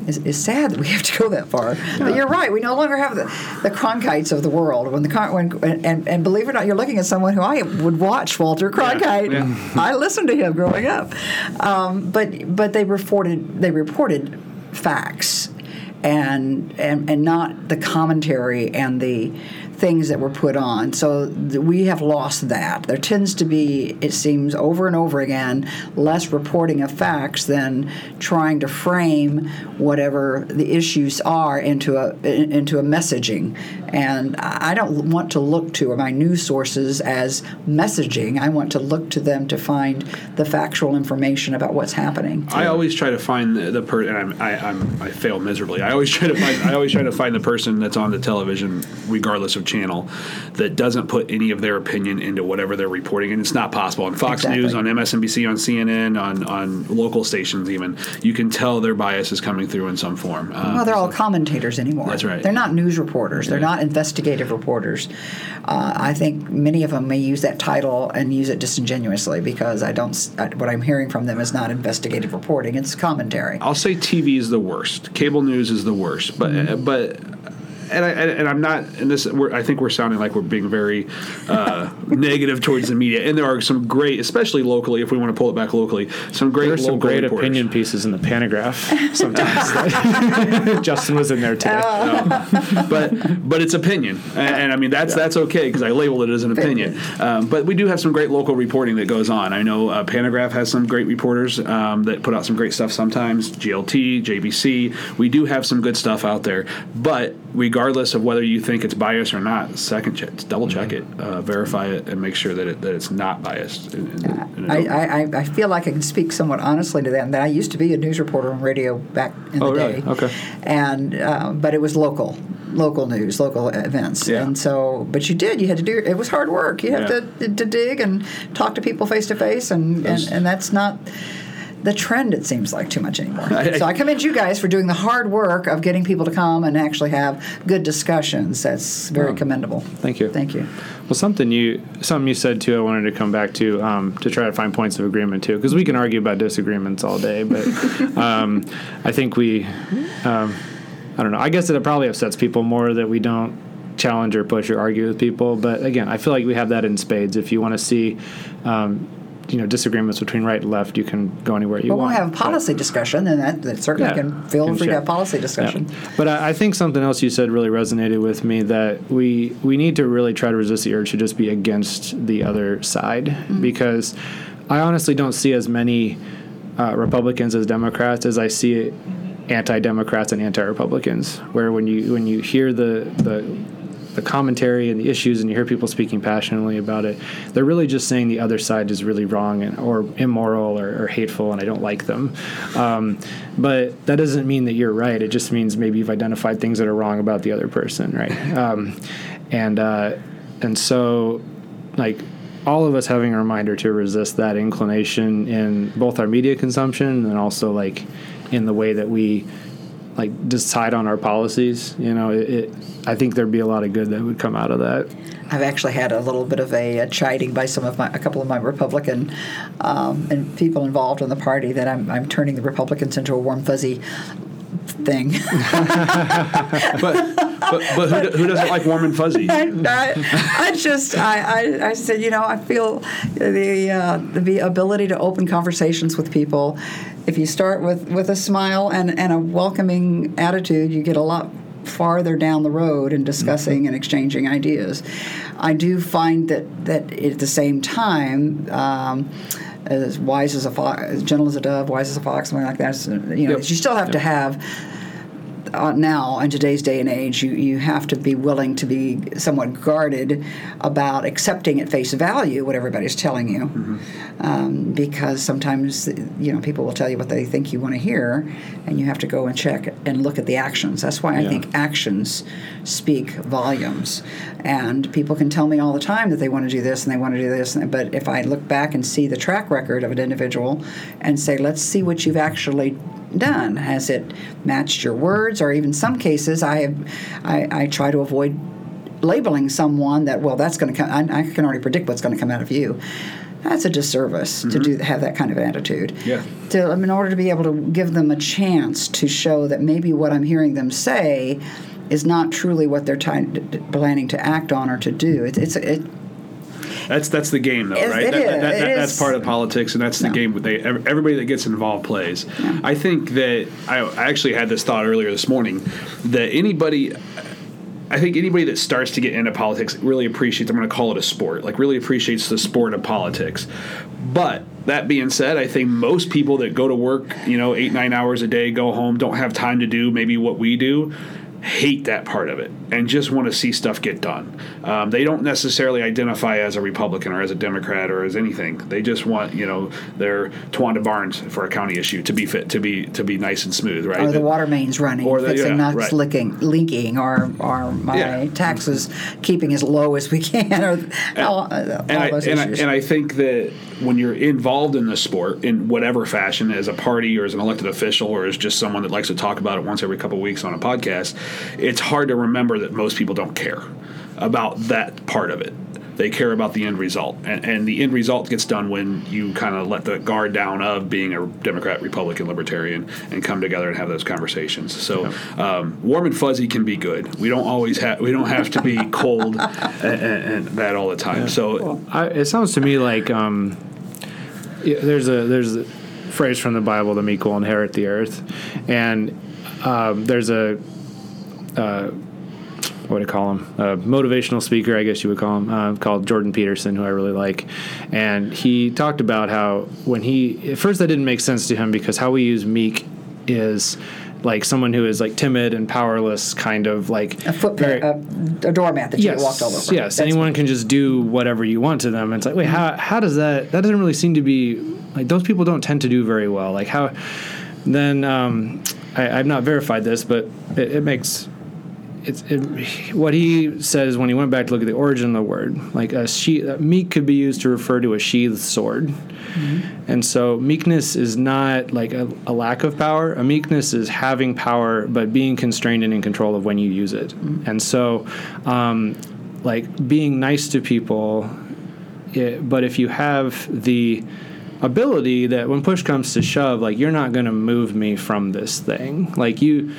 Is, is sad that we have to go that far, but you're right. We no longer have the, the Cronkites of the world. When the when and, and believe it or not, you're looking at someone who I would watch Walter Cronkite. I listened to him growing up, um, but but they reported they reported facts and and and not the commentary and the things that were put on. So we have lost that. There tends to be, it seems, over and over again, less reporting of facts than trying to frame whatever the issues are into a in- into a messaging. And I I don't want to look to my news sources as messaging. I want to look to them to find the factual information about what's happening. I always try to find the, the person, I'm, I, I'm I fail miserably. I always try to find I always try to find the person that's on the television, regardless of channel that doesn't put any of their opinion into whatever they're reporting, and it's not possible. On Fox Exactly. News, on MSNBC, on CNN, on on local stations, even you can tell their bias is coming through in some form. Um, Well, they're all so- commentators anymore. That's right. They're not news reporters. They're Yeah. not investigative reporters. Uh, I think many of them may use that title and use it disingenuously because I don't. I- What I'm hearing from them is not investigative reporting; it's commentary. I'll say TV is the worst. Cable news is the worst. But Mm-hmm. but and I and I'm not. And this we're, I think we're sounding like we're being very uh, negative towards the media. And there are some great, especially locally, if we want to pull it back locally, some great There's some local great reporters. opinion pieces in the Pantagraph sometimes. Justin was in there today. but but it's opinion, and, and I mean that's that's okay because I labeled it as an opinion. Um, but we do have some great local reporting that goes on. I know uh, Pantagraph has some great reporters um, that put out some great stuff. Sometimes GLT, JBC, we do have some good stuff out there. But regardless of whether you think it's biased or not, second check, double check it, uh, verify it, and make sure that it, that it's not biased. And- and- and I, I, I- I feel like I can speak somewhat honestly to that. And that I used to be a news reporter on radio back in Oh, the really? day. Okay. And uh, but it was local, local news, local events. Yeah. And so, but you did. You had to do. It was hard work. You had Yeah. to, to dig and talk to people face to face, and and and that's not. The trend, it seems like, too much anymore. I- so I commend you guys for doing the hard work of getting people to come and actually have good discussions. That's very commendable. Thank you. Thank you. Well, something you something you said too. I wanted to come back to um, to try to find points of agreement too, because we can argue about disagreements all day. But um, I think we, um, I don't know. I guess it probably upsets people more that we don't challenge or push or argue with people. But again, I feel like we have that in spades. If you want to see. Um, you know disagreements between right and left. You can go anywhere you Well, we'll want. have a but- policy discussion, and that, that certainly Yeah, can feel free to share. have policy discussion. Yeah. But I, I think something else you said really resonated with me that we we need to really try to resist the urge to just be against the other side Mm-hmm. because I honestly don't see as many uh, Republicans as Democrats as I see anti-Democrats and anti-Republicans. Where when you when you hear the the the commentary and the issues and you hear people speaking passionately about it they're really just saying the other side is really wrong and, or immoral or, or hateful and i don't like them. Um, but that doesn't mean that you're right. It just means maybe you've identified things that are wrong about the other person right? Um, and uh, and so like all of us having a reminder to resist that inclination in both our media consumption and also like in the way that we like decide on our policies you know it, it i think there'd be a lot of good that would come out of that. I've actually had a little bit of a, a chiding by some of my, a couple of my Republican um, and people involved in the party that I'm, I'm turning the Republicans into a warm fuzzy thing. but but, but who, who doesn't like warm and fuzzy? I, I, I just I, I, I said you know I feel the uh, the ability to open conversations with people. If you start with, with a smile and, and a welcoming attitude, you get a lot farther down the road in discussing and exchanging ideas. I do find that that at the same time. Um, as wise as a fox, as gentle as a dove, wise as a fox, something like that. So, you know, Yep. you still have to have uh, now in today's day and age, you, you have to be willing to be somewhat guarded about accepting at face value what everybody's telling you, um, because sometimes you know people will tell you what they think you want to hear, and you have to go and check and look at the actions. That's why I Yeah. think actions speak volumes, and people can tell me all the time that they want to do this and they want to do this, and- but if I look back and see the track record of an individual, and say, let's see what you've actually done. Has it matched your words, or even some cases, I have, I, I try to avoid labeling someone that well, that's going to come. I, I can already predict what's going to come out of you. That's a disservice to mm-hmm. do have that kind of attitude. Yeah. To, in order to be able to give them a chance to show that maybe what I'm hearing them say is not truly what they're trying, planning to act on or to do. It's it's it, That's that's the game, though, right? it That- is. that- that- that's part of politics, and that's the Yeah. game. They everybody that gets involved plays. I think that I, I actually had this thought earlier this morning that anybody. I think anybody that starts to get into politics really appreciates. I'm going to call it a sport. Like really appreciates the sport of politics. But that being said, I think most people that go to work, you know, eight nine hours a day, go home, don't have time to do maybe what we do. hate that part of it and just want to see stuff get done. Um, they don't necessarily identify as a Republican or as a Democrat or as anything. They just want you know their Tawanda Barnes for a county issue to be fit to be to be nice and smooth, right? Or the water mains running, Or the- fixing yeah, not right. leaking, leaking, or or my Yeah. taxes keeping as low as we can, or all, all and I, those and, I, issues. and I think that when you're involved in the sport in whatever fashion, as a party or as an elected official or as just someone that likes to talk about it once every couple of weeks on a podcast, it's hard to remember that most people don't care about that part of it. They care about the end result, and, and the end result gets done when you kind of let the guard down of being a Democrat, Republican, Libertarian, and come together and have those conversations. So, um, warm and fuzzy can be good. We don't always have we don't have to be cold and, and, and that all the time. So, I, it sounds to me like um, yeah, there's a there's a phrase from the Bible: "The meek will inherit the earth," and um, there's a uh, what do you call him? A motivational speaker, I guess you would call him, uh, called Jordan Peterson, who I really like. And he talked about how when he at first that didn't make sense to him because how we use meek is like someone who is like timid and powerless, kind of like a foot very- a, a doormat that you get walked all over. Yes, That's- anyone can just do whatever you want to them. And it's like, wait, how how does that? That doesn't really seem to be like those people don't tend to do very well. Like how? Then um, I, I've not verified this, but it, it makes. It's it, what he says when he went back to look at the origin of the word. Like a sheath, meek could be used to refer to a sheathed sword, and so meekness is not like a, a lack of power. A meekness is having power, but being constrained and in control of when you use it. And so, um, like being nice to people, it, but if you have the ability that when push comes to shove, like you're not going to move me from this thing. Like you,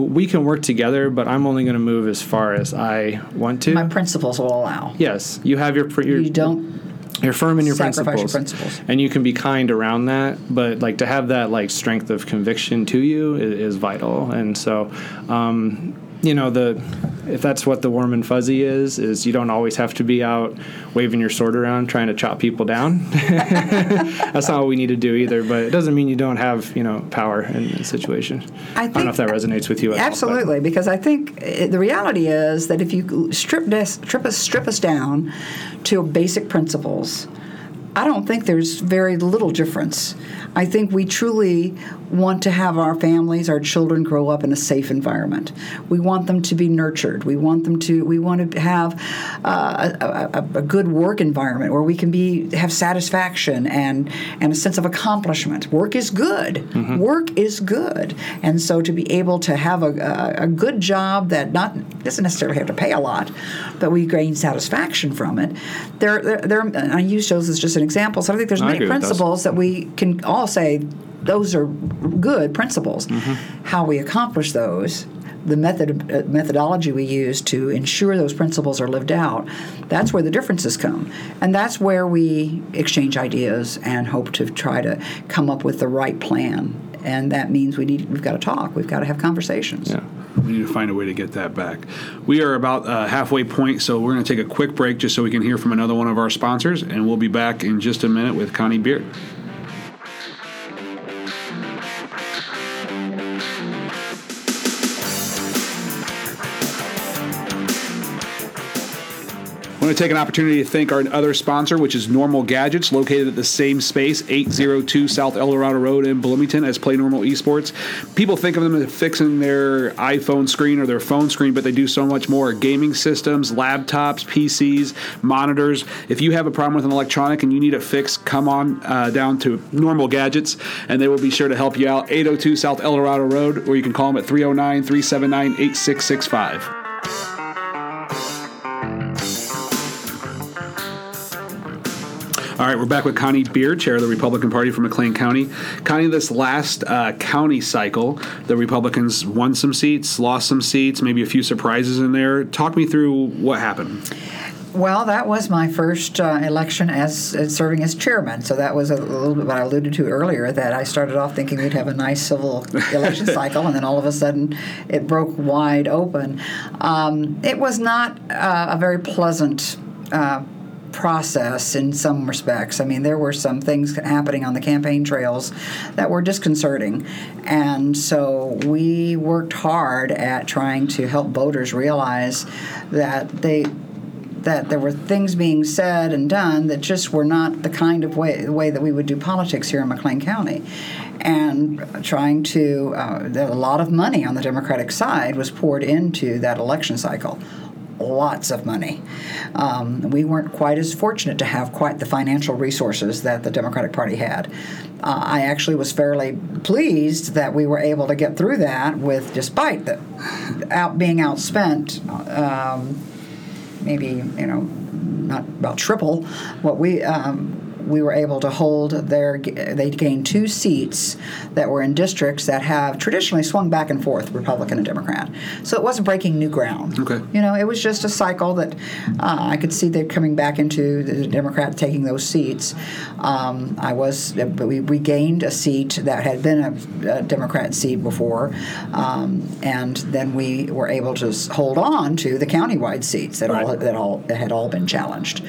we can work together, but I'm only going to move as far as I want to. my principles will allow. yes, you have your, your You don't you're firm in your sacrifice your principles, principles. and you can be kind around that. But like to have that like strength of conviction to you is, is vital. And so, um, you know, the if that's what the warm and fuzzy is, is you don't always have to be out waving your sword around trying to chop people down. that's not what we need to do either. But it doesn't mean you don't have you know power in the situation. I I don't know if that resonates with you. At all, Absolutely, because I think the reality is that if you strip strip us, strip us down to basic principles, I don't think there's very little difference. I think we truly want to have our families, our children grow up in a safe environment. We want them to be nurtured. We want them to. We want to have uh, a, a, a good work environment where we can be have satisfaction and and a sense of accomplishment. Work is good. Work is good, and so to be able to have a, a, good job that not doesn't necessarily have to pay a lot, but we gain satisfaction from it. There, there, there I use those as just an example. So I think there's many principles that we can all say those are good principles. Mm-hmm. How we accomplish those, the method uh, methodology we use to ensure those principles are lived out, that's where the differences come, and that's where we exchange ideas and hope to try to come up with the right plan. And that means we need we've got to talk, we've got to have conversations. Yeah. We need to find a way to get that back. We are about uh, halfway point, so we're going to take a quick break just so we can hear from another one of our sponsors, and we'll be back in just a minute with Connie Beard. Want to take an opportunity to thank our other sponsor, which is Normal Gadgets, located at the same space, 802 South El Dorado Road in Bloomington, as Play Normal Esports. People think of them as fixing their iPhone screen or their phone screen, but they do so much more. Gaming systems, laptops, PCs, monitors. If you have a problem with an electronic and you need it fixed, come on uh, down to Normal Gadgets, and they will be sure to help you out. 802 South El Dorado Road, or you can call them at 309 379 8665. All right, we're back with Connie Beard, chair of the Republican Party from McLean County. Connie, this last uh, county cycle, the Republicans won some seats, lost some seats, maybe a few surprises in there. Talk me through what happened. Well, that was my first uh, election as, as serving as chairman. So that was a little bit what I alluded to earlier. That I started off thinking we'd have a nice civil election cycle, and then all of a sudden it broke wide open. Um, it was not uh, a very pleasant. Uh, process in some respects. I mean, there were some things happening on the campaign trails that were disconcerting. And so we worked hard at trying to help voters realize that they that there were things being said and done that just were not the kind of way the way that we would do politics here in McLean County. And trying to, uh, a lot of money on the Democratic side was poured into that election cycle lots of money. Um, we weren't quite as fortunate to have quite the financial resources that the Democratic Party had. Uh, I actually was fairly pleased that we were able to get through that with, despite the out being outspent, um, maybe you know, not about triple what we. Um, we were able to hold their they gained two seats that were in districts that have traditionally swung back and forth republican and democrat so it wasn't breaking new ground Okay. you know it was just a cycle that uh, i could see them coming back into the democrat taking those seats um, i was but we, regained a seat that had been a, a democrat seat before um, and then we were able to hold on to the countywide seats that all Right. that all that had all been challenged.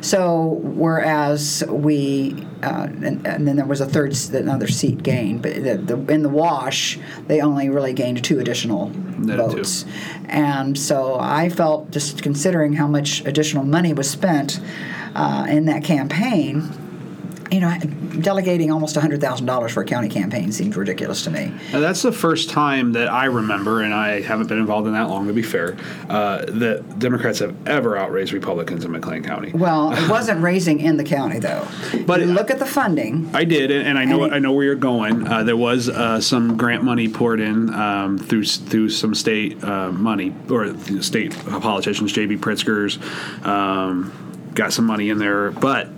So whereas we uh, and, and then there was a third another seat gained, but the, the, in the wash they only really gained two additional Net of two. votes, and so I felt just considering how much additional money was spent uh, in that campaign. You know, delegating almost hundred thousand dollars for a county campaign seemed ridiculous to me. Now, that's the first time that I remember, and I haven't been involved in that long to be fair, uh, that Democrats have ever outraised Republicans in McLean County. Well, it wasn't raising in the county though. But it- look at the funding. I did, and, and I know And it- I know where you're going. Uh, there was uh, some grant money poured in um, through through some state uh, money or state politicians, J.B. Pritzker's, um, got some money in there, but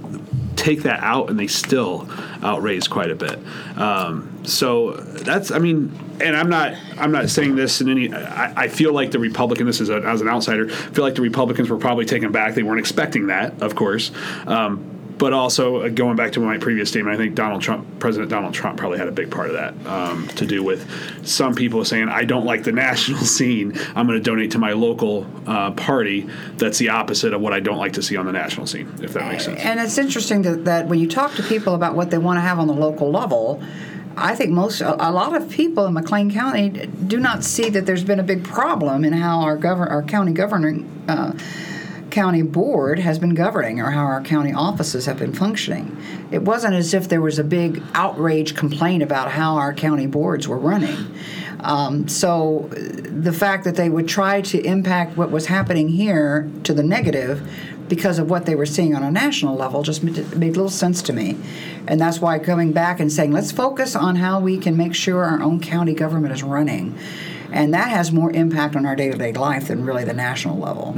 take that out, and they still outraised quite a bit. Um, so that's, I mean, and I'm not I'm not saying this in any. I, I feel like the Republican. This is a, as an outsider. feel like the Republicans were probably taken back. They weren't expecting that, of course. Um, but also uh, going back to my previous statement, I think Donald Trump, President Donald Trump, probably had a big part of that um, to do with some people saying, "I don't like the national scene. I'm going to donate to my local uh, party." That's the opposite of what I don't like to see on the national scene. If that makes sense. And it's interesting that, that when you talk to people about what they want to have on the local level, I think most a, lot of people in McLean County do not see that there's been a big problem in how our govern our county governing uh, county board has been governing or how our county offices have been functioning. It wasn't as if there was a big outrage complaint about how our county boards were running. Um, so the fact that they would try to impact what was happening here to the negative because of what they were seeing on a national level just made, made little sense to me. And that's why coming back and saying, let's focus on how we can make sure our own county government is running. And that has more impact on our day to day life than really the national level.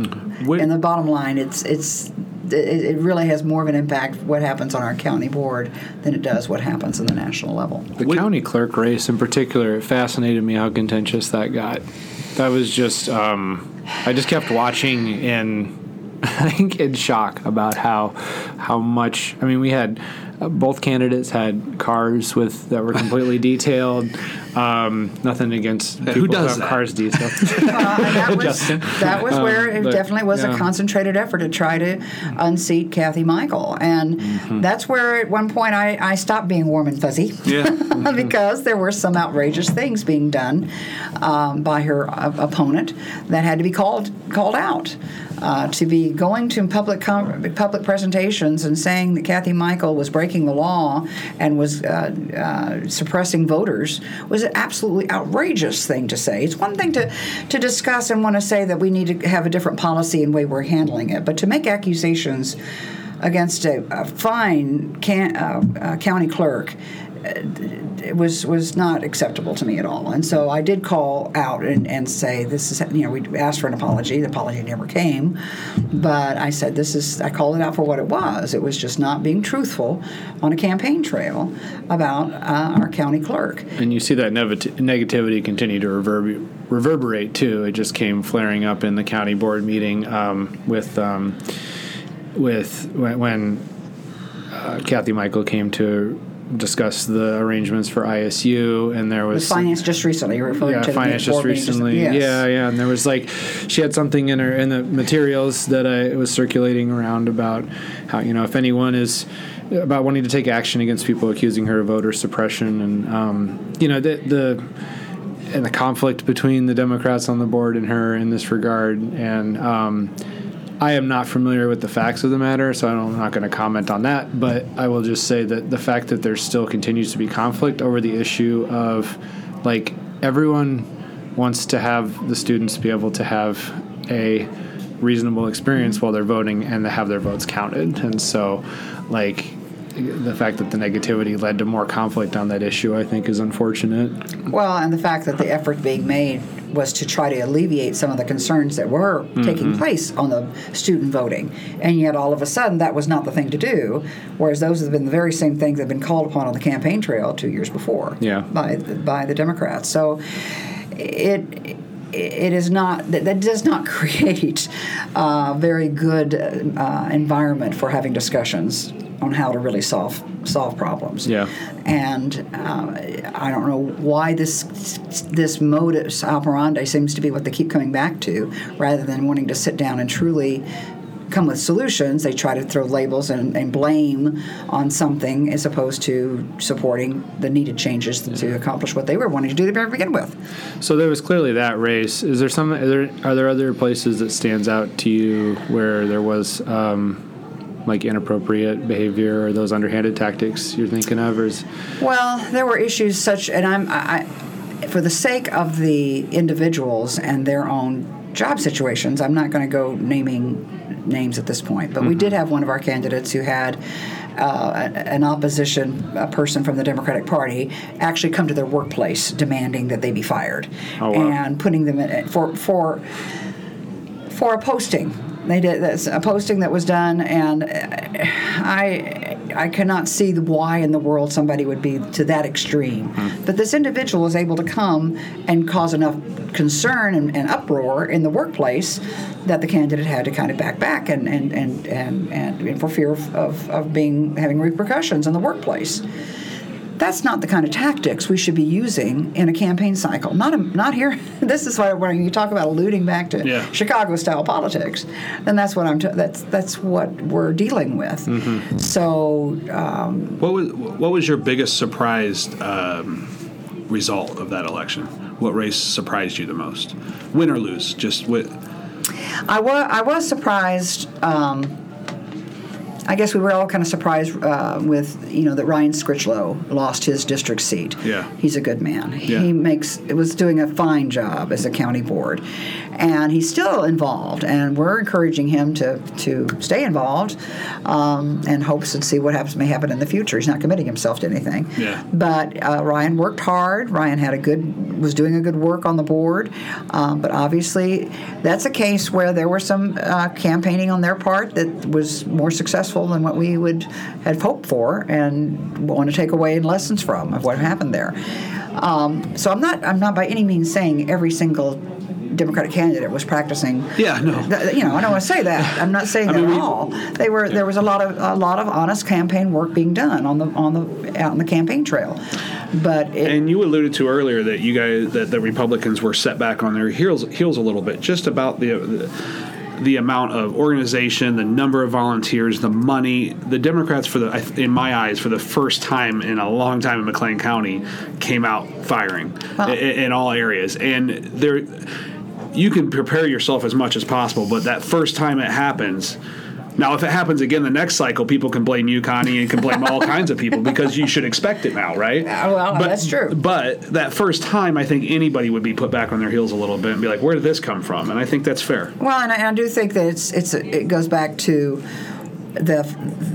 What- And the bottom line, it's, it's, it, it really has more of an impact what happens on our county board than it does what happens in the national level. The county clerk race in particular, it fascinated me how contentious that got. That was just, um, I just kept watching in, I think, in shock about how how much. I mean, we had both candidates had cars with that were completely detailed. Um, nothing against people who does have that? cars detailed. Uh, that was, Justin. that was where it but, definitely was yeah. a concentrated effort to try to unseat Kathy Michael. And Mm-hmm. that's where at one point I, I stopped being warm and fuzzy. Yeah. because there were some outrageous things being done um, by her uh, opponent that had to be called called out. Uh, to be going to public com- public presentations and saying that Kathy Michael was breaking the law and was uh, uh, suppressing voters was an absolutely outrageous thing to say. It's one thing to to discuss and want to say that we need to have a different policy and way we're handling it, but to make accusations against a, a fine can, uh, uh, county clerk it was was not acceptable to me at all. And so I did call out and, and say this is you know we asked for an apology. The apology never came, but I said this is I called it out for what it was. It was just not being truthful on a campaign trail about uh, our county clerk. and you see that nevit- negativity continue to reverber- reverberate too. It just came flaring up in the county board meeting um, with um, with when, when uh, Kathy Michael came to discussed the arrangements for ISU, and there was financed just recently. Referring yeah, to finance the just recently. yes. Yeah, yeah, and there was like she had something in her in the materials that I was circulating around about how you know if anyone is about wanting to take action against people accusing her of voter suppression, and um, you know the the and the conflict between the Democrats on the board and her in this regard, and. Um, I am not familiar with the facts of the matter, so I'm not going to comment on that. But I will just say that the fact that there still continues to be conflict over the issue of, like, everyone wants to have the students be able to have a reasonable experience while they're voting and to have their votes counted. And so, like, the fact that the negativity led to more conflict on that issue, I think, is unfortunate. Well, and the fact that the effort being made was to try to alleviate some of the concerns that were Mm-hmm. taking place on the student voting. And yet, all of a sudden, that was not the thing to do, whereas those have been the very same things that have been called upon on the campaign trail two years before Yeah. by, the, by the Democrats. So it it is not that, that does not create a very good uh, environment for having discussions on how to really solve solve problems. Yeah. And uh, I don't know why this this modus operandi seems to be what they keep coming back to, rather than wanting to sit down and truly come with solutions. They try to throw labels and, and blame on something as opposed to supporting the needed changes to accomplish what they were wanting to do to begin with. So there was clearly that race. Is there some? Are there, are there other places that stands out to you where there was um, like inappropriate behavior or those underhanded tactics you're thinking of? Or is, Well, there were issues such, and I'm, I, for the sake of the individuals and their own job situations, I'm not going to go naming names at this point. But we did have one of our candidates who had uh, an opposition uh person from the Democratic Party actually come to their workplace demanding that they be fired, Oh, wow. and putting them in for for for a posting. They did that's a posting that was done, and uh, I I cannot see the why in the world somebody would be to that extreme. But this individual was able to come and cause enough concern and, and uproar in the workplace that the candidate had to kind of back back and and and and, and for fear of, of, of being having repercussions in the workplace that's not the kind of tactics we should be using in a campaign cycle. Not a, not here. This is why when you talk about alluding back to Yeah. Chicago style politics, then that's what I'm. T- that's that's what we're dealing with. So um, What was what was your biggest surprise um, result of that election? What race surprised you the most? Win or lose? Just with I was I was surprised. Um, I guess we were all kind of surprised uh, with you know that Ryan Scritchlow lost his district seat. Yeah. he's a good man. Yeah. He makes it was doing a fine job as a county board, and he's still involved. And we're encouraging him to to stay involved, um, and hopes and see what happens may happen in the future. He's not committing himself to anything. Yeah. But uh, Ryan worked hard. Ryan had a good was doing a good work on the board, um, but obviously that's a case where there were some uh, campaigning on their part that was more successful than what we would have hoped for, and want to take away lessons from of what happened there. Um, so I'm not I'm not by any means saying every single. Democratic candidate was practicing. Yeah, no. Th- You know, I don't want to say that. I'm not saying I that mean, at all. They were there was a lot of a lot of honest campaign work being done on the on the out on the campaign trail, but it, And you alluded to earlier that you guys that the Republicans were set back on their heels heels a little bit, just about the. the the amount of organization, the number of volunteers, the money, the Democrats for the, in my eyes, for the first time in a long time in McLean County, came out firing Well- i- in, all areas, and there, you can prepare yourself as much as possible, but that first time it happens. Now, if it happens again the next cycle, people can blame you, Connie, and can blame all kinds of people because you should expect it now, right? Well, that's true. But that first time, I think anybody would be put back on their heels a little bit and be like, "Where did this come from?" And I think that's fair. Well, and I, I do think that it's it's it goes back to the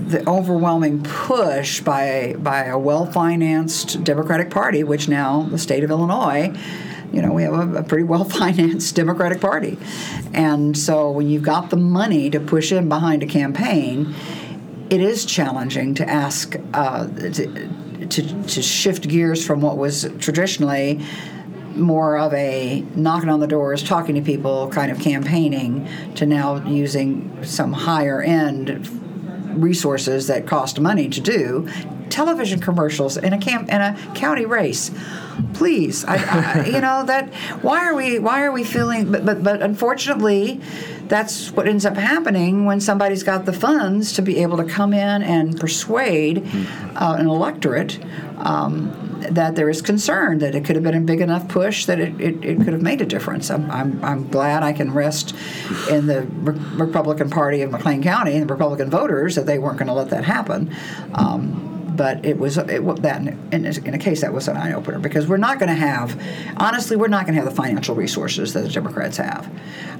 the overwhelming push by by a well financed Democratic Party, which now the state of Illinois. You know, we have a, a pretty well financed Democratic Party. And so when you've got the money to push in behind a campaign, it is challenging to ask, uh, to, to, to shift gears from what was traditionally more of a knocking on the doors, talking to people kind of campaigning to now using some higher end resources that cost money to do television commercials in a camp in a county race. Please, I, I, you know that. Why are we? Why are we feeling? But but but unfortunately, that's what ends up happening when somebody's got the funds to be able to come in and persuade uh, an electorate. Um, that there is concern that it could have been a big enough push that it, it, it could have made a difference. I'm, I'm, I'm glad I can rest in the Re- Republican Party of McLean County and the Republican voters that they weren't going to let that happen. Um, but it was it, that in, in a case that was an eye opener because we're not going to have honestly we're not going to have the financial resources that the Democrats have.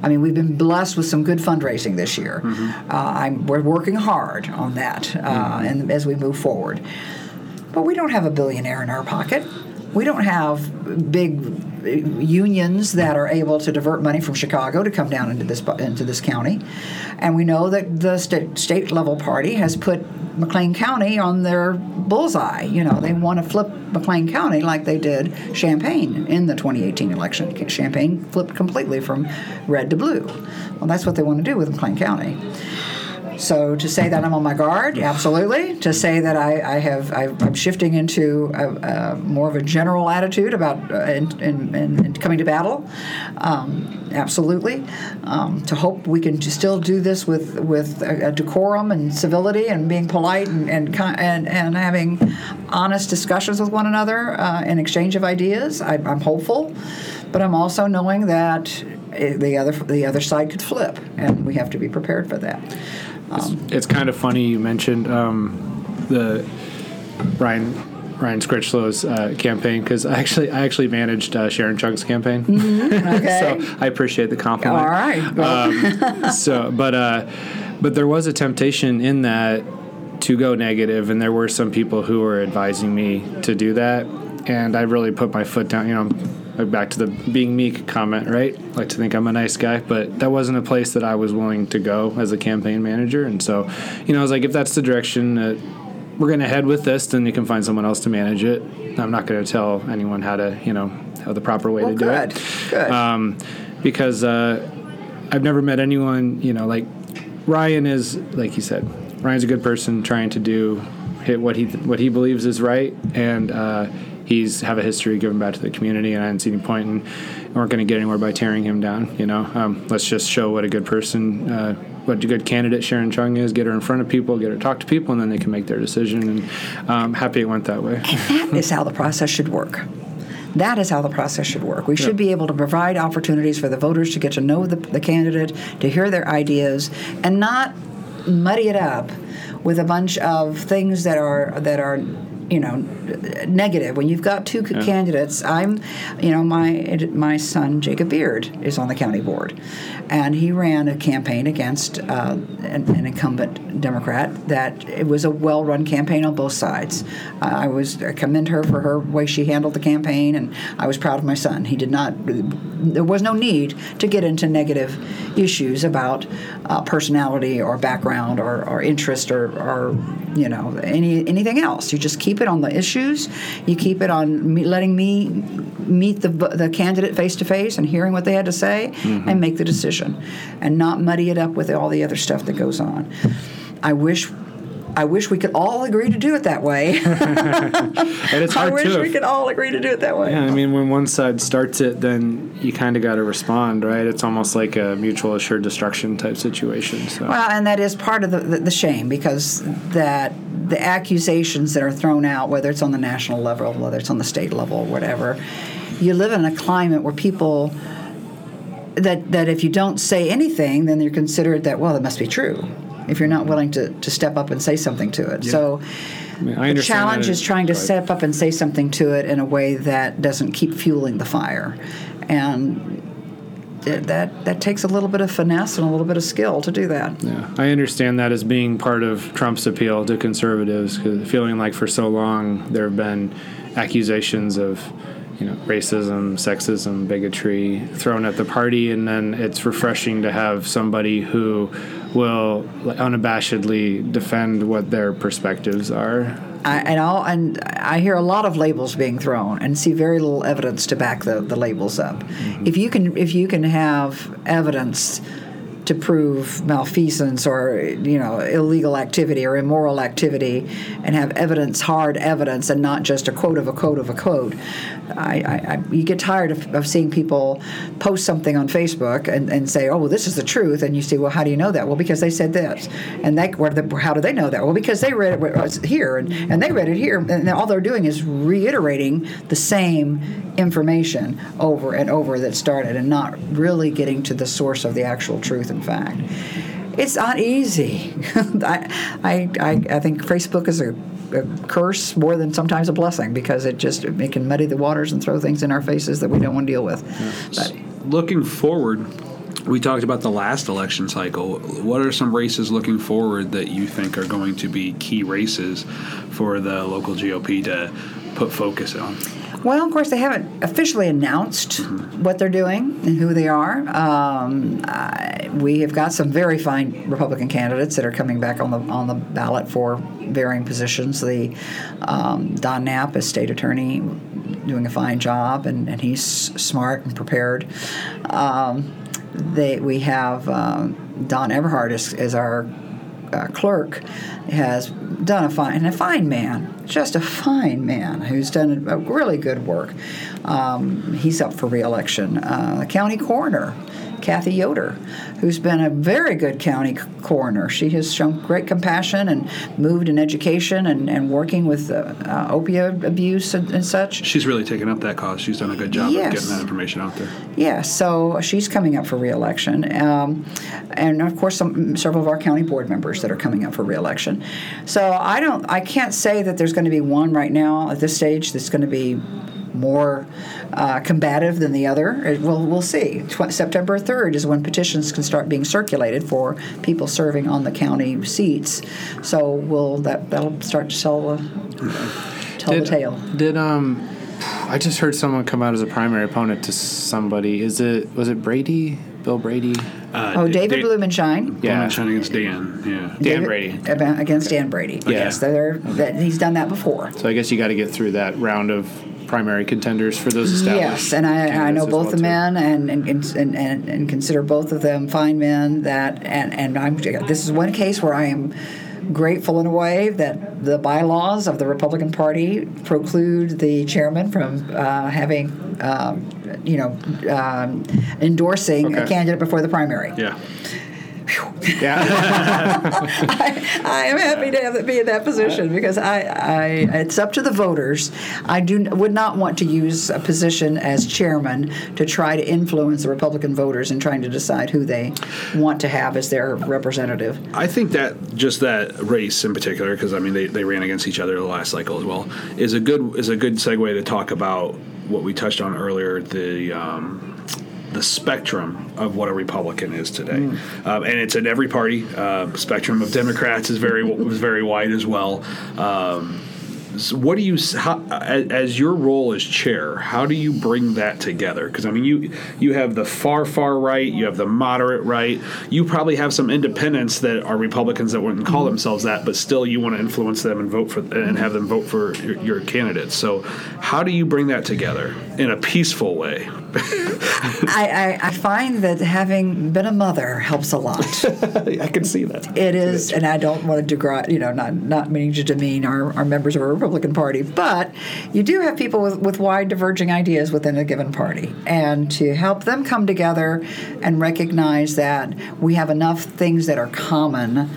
I mean we've been blessed with some good fundraising this year. Uh, I'm, we're working hard on that uh, and as we move forward. But we don't have a billionaire in our pocket. We don't have big uh, unions that are able to divert money from Chicago to come down into this into this county, and we know that the state, state level party has put McLean County on their bullseye. You know, they want to flip McLean County like they did Champaign in the 2018 election. Champaign flipped completely from red to blue. Well, that's what they want to do with McLean County. So to say that I'm on my guard, absolutely. To say that I, I have I, I'm shifting into a, a more of a general attitude about uh, in, in, in, in coming to battle, um, absolutely. Um, to hope we can still do this with with a, a decorum and civility and being polite and and and, and having honest discussions with one another uh, and exchange of ideas. I, I'm hopeful, but I'm also knowing that eh, the other the other side could flip, and we have to be prepared for that. It's kind of funny you mentioned um, the Ryan Ryan Scritchlow's uh, campaign because I actually I actually managed uh, Sharon Chung's campaign, Okay. so I appreciate the compliment. All right. Um, so, but uh, but there was a temptation in that to go negative, and there were some people who were advising me to do that, and I really put my foot down. You know, like back to the being meek comment, right? Like to think I'm a nice guy, but that wasn't a place that I was willing to go as a campaign manager, and so, you know, I was like, if that's the direction that we're going to head with this, then you can find someone else to manage it. I'm not going to tell anyone how to, you know, how the proper way well, to do it Good. um, because uh, I've never met anyone, you know, like Ryan is, like you said, Ryan's a good person trying to do hit what he what he believes is right, and uh, he's have a history of giving back to the community, and I didn't see any point in we weren't going to get anywhere by tearing him down. You know, um, let's just show what a good person. Uh, what a good candidate Sharon Chung is, get her in front of people, get her to talk to people, and then they can make their decision. And um, happy it went that way. And that is how the process should work. That is how the process should work. We should be able to provide opportunities for the voters to get to know the, the candidate, to hear their ideas, and not muddy it up with a bunch of things that are that are you know negative. When you've got two c candidates i'm you know my my son jacob beard is on the county board. And he ran a campaign against uh, an, an incumbent democrat that it was a well-run campaign on both sides. Uh, i was I commend her for her way she handled the campaign and i was proud of my son. He did not there was no need to get into negative issues about uh, personality or background or, or interest or, or you know any anything else. You just keep it on the issues. You keep it on me, letting me meet the the candidate face to face and hearing what they had to say mm-hmm. and make the decision and not muddy it up with all the other stuff that goes on. I wish I wish we could all agree to do it that way. And it's hard I wish too. we could all agree to do it that way. Yeah, I mean, when one side starts it, then you kind of got to respond, right? It's almost like a mutual assured destruction type situation. So. Well, and that is part of the, the, the shame because that the accusations that are thrown out, whether it's on the national level, whether it's on the state level, whatever, you live in a climate where people that that if you don't say anything, then you're considered that well, it must be true. If you're not willing to, to step up and say something to it, so I mean, I the challenge is trying to but- step up and say something to it in a way that doesn't keep fueling the fire, and that that takes a little bit of finesse and a little bit of skill to do that. Yeah, I understand that as being part of Trump's appeal to conservatives, feeling like for so long there have been accusations of, you know, racism, sexism, bigotry thrown at the party, and then it's refreshing to have somebody who will unabashedly defend what their perspectives are. I, and all and I hear a lot of labels being thrown and see very little evidence to back the, the labels up. Mm-hmm. If you can if you can have evidence to prove malfeasance or you know illegal activity or immoral activity and have evidence, hard evidence, and not just a quote of a quote of a quote. I, I, I you get tired of, of seeing people post something on Facebook and, and say, "Oh, well, this is the truth," and you say, "Well, how do you know that?" Well, because they said this, and they how do they know that? Well, because they read it here and, and they read it here, and all they're doing is reiterating the same information over and over that started, and not really getting to the source of the actual truth and fact. It's not easy. I, I, I, I think Facebook is a a curse more than sometimes a blessing because it just it can muddy the waters and throw things in our faces that we don't want to deal with. But Looking forward, we talked about the last election cycle. What are some races looking forward that you think are going to be key races for the local GOP to put focus on? Well, of course, they haven't officially announced what they're doing and who they are. Um, I, we have got some very fine Republican candidates that are coming back on the on the ballot for varying positions. The um, Don Knapp is state attorney, doing a fine job, and, and he's smart and prepared. Um, they, we have um, Don Everhart is, is our uh, clerk has done a fine a fine man, just a fine man who's done a really good work. Um, he's up for reelection. Uh, county coroner, Kathy Yoder, who's been a very good county coroner. She has shown great compassion and moved in education and, and working with uh, uh, opioid abuse and, and such. She's really taken up that cause. She's done a good job Yes. of getting that information out there. Yeah, so she's coming up for reelection, um, and of course, some several of our county board members that are coming up for reelection. So I don't, I can't say that there's going to be one right now at this stage that's going to be more uh, combative than the other. It- We'll we'll see. Tw- September third is when petitions can start being circulated for people serving on the county seats. So we'll that that'll start to tell uh, tell the tale. Did um, I just heard someone come out as a primary opponent to somebody. Is it was it Brady? Bill Brady? Uh, Oh, Da- David Da- Blumenshine. Yeah. Blumenshine against Dan. Yeah. Dan David- Brady. against Dan Brady. Yeah. Yes, they're, that, he's done that before. So I guess you got to get through that round of primary contenders for those established. Yes, and I, I know both well, the too. men and and, and, and and consider both of them fine men. That and and I'm this is one case where I am grateful in a way that the bylaws of the Republican Party preclude the chairman from uh, having. Um, you know, um, endorsing a candidate before the primary. Yeah. Yeah. I am happy to have, be in that position because I, I, it's up to the voters. I do would not want to use a position as chairman to try to influence the Republican voters in trying to decide who they want to have as their representative. I think that just that race in particular, because I mean they, they ran against each other the last cycle as well, is a good is a good segue to talk about what we touched on earlier the um, the spectrum of what a Republican is today, um, and it's in every party. Uh, spectrum of Democrats is very was very wide as well. Um, so what do you how, as, as your role as chair? How do you bring that together? Because I mean, you you have the far far right, you have the moderate right. You probably have some independents that are Republicans that wouldn't call themselves that, but still you want to influence them and vote for and have them vote for your, your candidates. So, how do you bring that together in a peaceful way? I, I, I find that having been a mother helps a lot. I can see that. It is, and I don't want to degrade, you know, not not meaning to demean our, our members of our Republican Party, but you do have people with, with wide diverging ideas within a given party, and to help them come together and recognize that we have enough things that are common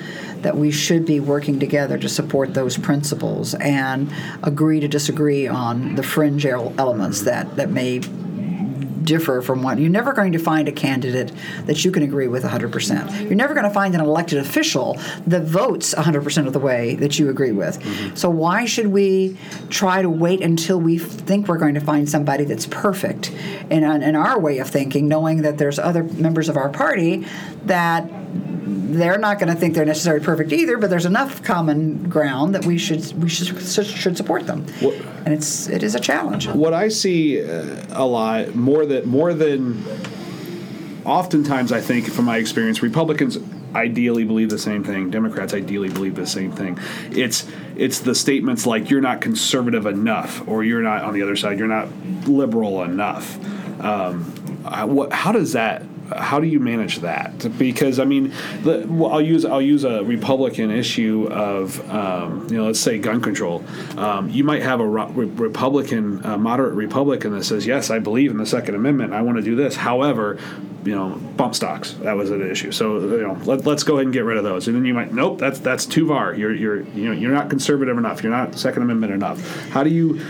that we should be working together to support those principles and agree to disagree on the fringe elements that, that may differ from one. You're never going to find a candidate that you can agree with 100%. You're never going to find an elected official that votes 100% of the way that you agree with. Mm-hmm. So why should we try to wait until we think we're going to find somebody that's perfect in, in our way of thinking, knowing that there's other members of our party that they're not going to think they're necessarily perfect either, but there's enough common ground that we should we should should support them. and it's it is a challenge. what I see uh, a lot more that more than oftentimes I think from my experience Republicans ideally believe the same thing Democrats ideally believe the same thing it's it's the statements like you're not conservative enough or you're not on the other side you're not liberal enough um, what, how does that how do you manage that? Because I mean, the, well, I'll use I'll use a Republican issue of um, you know let's say gun control. Um, you might have a re- Republican, a moderate Republican that says yes, I believe in the Second Amendment. I want to do this. However, you know, bump stocks that was an issue. So you know, let, us go ahead and get rid of those. And then you might nope, that's that's too far. You're you're you know you're not conservative enough. You're not Second Amendment enough. How do you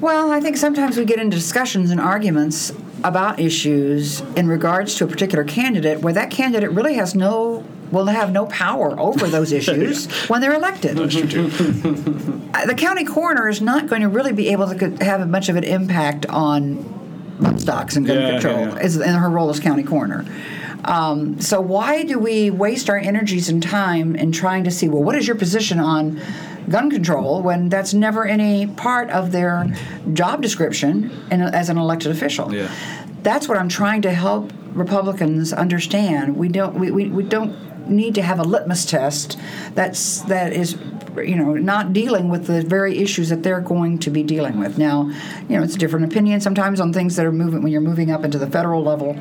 well, I think sometimes we get into discussions and arguments about issues in regards to a particular candidate where that candidate really has no will have no power over those issues when they're elected. the county coroner is not going to really be able to have much of an impact on stocks and gun yeah, control yeah, yeah. in her role as county coroner. Um, so why do we waste our energies and time in trying to see well what is your position on gun control when that's never any part of their job description in, as an elected official. Yeah. That's what I'm trying to help Republicans understand. We don't we, we, we don't need to have a litmus test that's that is you know not dealing with the very issues that they're going to be dealing with. Now you know it's a different opinion sometimes on things that are moving when you're moving up into the federal level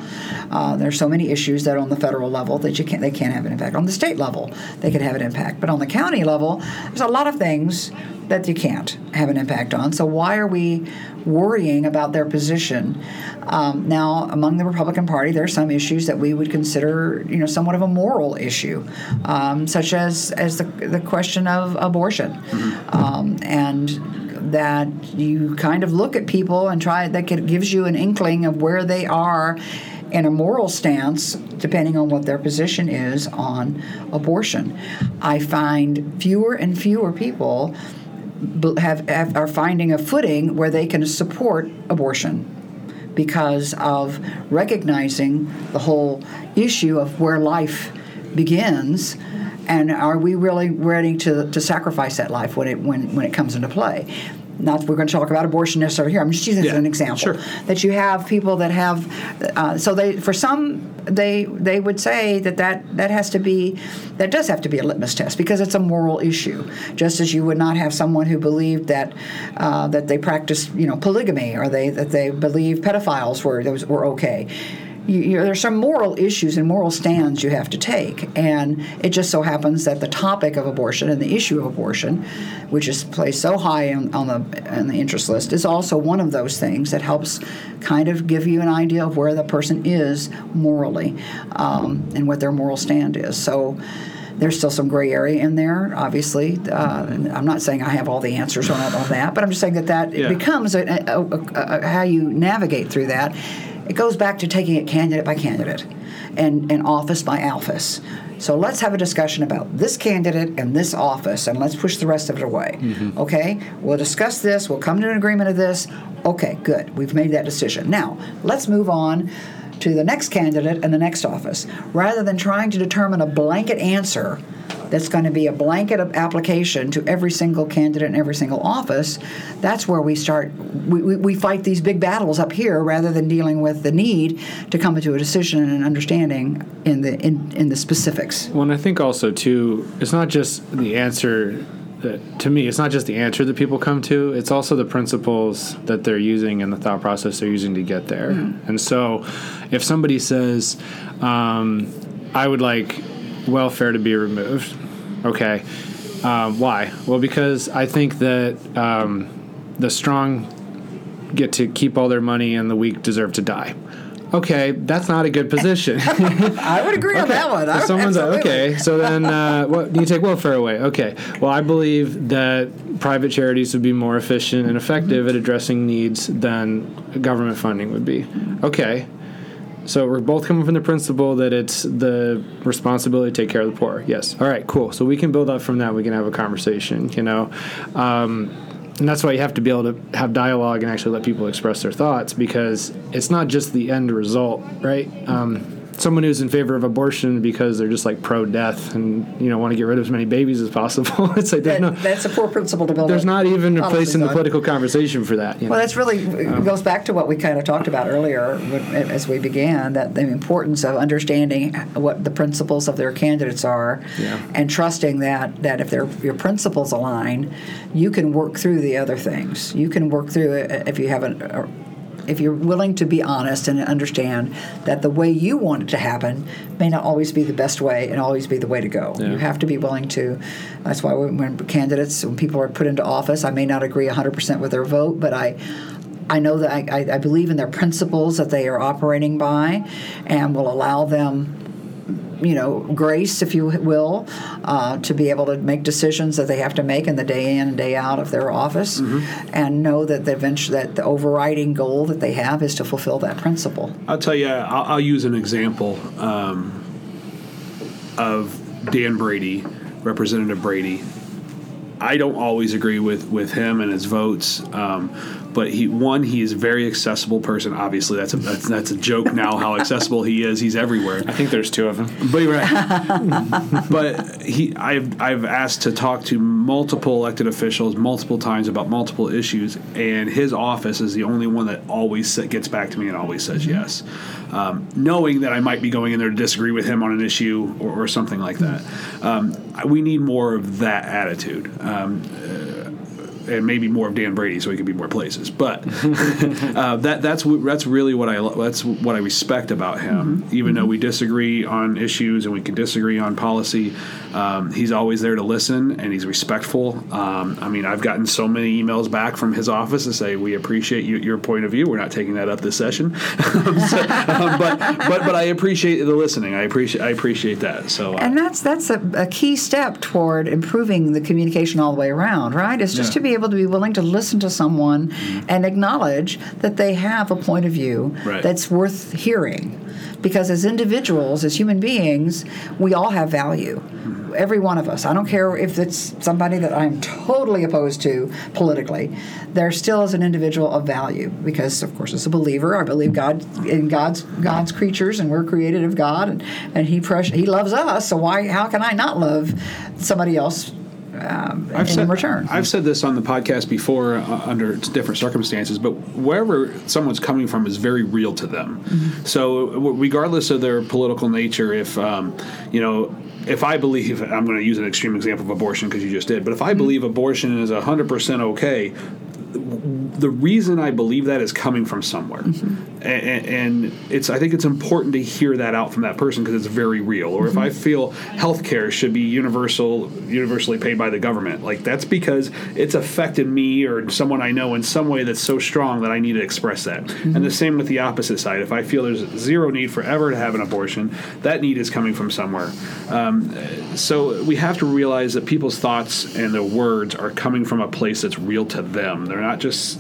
uh, there's so many issues that on the federal level that you can't they can't have an impact. On the state level they could have an impact. But on the county level there's a lot of things that you can't have an impact on so why are we worrying about their position. Um, now, among the Republican Party, there are some issues that we would consider, you know, somewhat of a moral issue, um, such as as the, the question of abortion, mm-hmm. um, and that you kind of look at people and try that gives you an inkling of where they are in a moral stance, depending on what their position is on abortion. I find fewer and fewer people have, have, are finding a footing where they can support abortion because of recognizing the whole issue of where life begins and are we really ready to, to sacrifice that life when it when, when it comes into play not we're going to talk about abortion necessarily here. I'm just using yeah, as an example sure. that you have people that have. Uh, so they for some they they would say that, that that has to be that does have to be a litmus test because it's a moral issue. Just as you would not have someone who believed that uh, that they practiced you know polygamy or they that they believe pedophiles were those were okay you, you, there's some moral issues and moral stands you have to take. And it just so happens that the topic of abortion and the issue of abortion, which is placed so high on, on the on the interest list, is also one of those things that helps kind of give you an idea of where the person is morally um, and what their moral stand is. So there's still some gray area in there, obviously. Uh, I'm not saying I have all the answers on all that, but I'm just saying that that yeah. becomes a, a, a, how you navigate through that it goes back to taking it candidate by candidate and, and office by office. So let's have a discussion about this candidate and this office, and let's push the rest of it away. Mm-hmm. Okay? We'll discuss this. We'll come to an agreement of this. Okay, good. We've made that decision. Now, let's move on to the next candidate and the next office. Rather than trying to determine a blanket answer that's going to be a blanket application to every single candidate in every single office, that's where we start. We, we, we, fight these big battles up here rather than dealing with the need to come to a decision and an understanding in the in, in the specifics. Well, and I think also too, it's not just the answer. That, to me, it's not just the answer that people come to; it's also the principles that they're using and the thought process they're using to get there. Mm-hmm. And so, if somebody says, um, "I would like welfare to be removed. Okay. Um, why? Well, because I think that um, the strong get to keep all their money and the weak deserve to die. Okay, that's not a good position. I would agree okay. on that one. Someone's like, okay, so then uh, what, you take welfare away. Okay, well, I believe that private charities would be more efficient and effective at addressing needs than government funding would be. Okay, so we're both coming from the principle that it's the responsibility to take care of the poor. Yes. All right. Cool. So we can build up from that. We can have a conversation. You know, um, and that's why you have to be able to have dialogue and actually let people express their thoughts because it's not just the end result, right? Um, someone who's in favor of abortion because they're just like pro death and you know want to get rid of as many babies as possible. it's like that, no, that's a poor principle to build. There's not even a place in the political conversation for that. well, know? that's really um, goes back to what we kind of talked about earlier as we began that the importance of understanding what the principles of their candidates are, yeah. and trusting that that if their your principles align, you can work through the other things. You can work through it if you have a, if you're willing to be honest and understand that the way you want it to happen may not always be the best way and always be the way to go. You have to be willing to. That's why when, when candidates, when people are put into office, I may not agree 100% with their vote, but I. I know that I, I believe in their principles that they are operating by, and will allow them you know, grace, if you will, uh, to be able to make decisions that they have to make in the day in and day out of their office, and know that the eventually that the overriding goal that they have is to fulfill that principle. I'll tell you, I'll, I'll use an example um, of Dan Brady, Representative Brady. I don't always agree with, with him and his votes, um, but he one he is a very accessible person. Obviously, that's a that's, that's a joke now how accessible he is. He's everywhere. I think there's two of them. But you're right. but he, I've, I've asked to talk to multiple elected officials multiple times about multiple issues, and his office is the only one that always gets back to me and always says yes, um, knowing that I might be going in there to disagree with him on an issue or, or something like that. Um, we need more of that attitude. Um, and maybe more of Dan Brady, so he could be more places. But uh, that that's that's really what I that's what I respect about him. Even though we disagree on issues and we can disagree on policy, um, he's always there to listen and he's respectful. Um, I mean, I've gotten so many emails back from his office to say we appreciate you, your point of view. We're not taking that up this session, So, um, but but but I appreciate the listening. I appreciate I appreciate that. So uh, And that's that's a, a key step toward improving the communication all the way around, right? It's just Yeah. to be able to be willing to listen to someone mm-hmm. and acknowledge that they have a point of view Right. that's worth hearing. Because as individuals, as human beings, we all have value. Mm-hmm. Every one of us. I don't care if it's somebody that I'm totally opposed to politically. There still is an individual of value because, of course, as a believer, I believe God in God's God's creatures, and we're created of God, and, and He pres- He loves us. So why? How can I not love somebody else um, in said, return? I've said this on the podcast before uh, under different circumstances, but wherever someone's coming from is very real to them. So, w- regardless of their political nature, if um, you know. If I believe, I'm going to use an extreme example of abortion because you just did, but if I believe abortion is 100% okay, the reason I believe that is coming from somewhere, Mm-hmm. And, and it's I think it's important to hear that out from that person because it's very real. Or if I Mm-hmm. feel healthcare should be universal, universally paid by the government, like that's because it's affected me or someone I know in some way that's so strong that I need to express that. Mm-hmm. And the same with the opposite side. If I feel there's zero need for ever to have an abortion, that need is coming from somewhere. Um, so we have to realize that people's thoughts and their words are coming from a place that's real to them. They're not just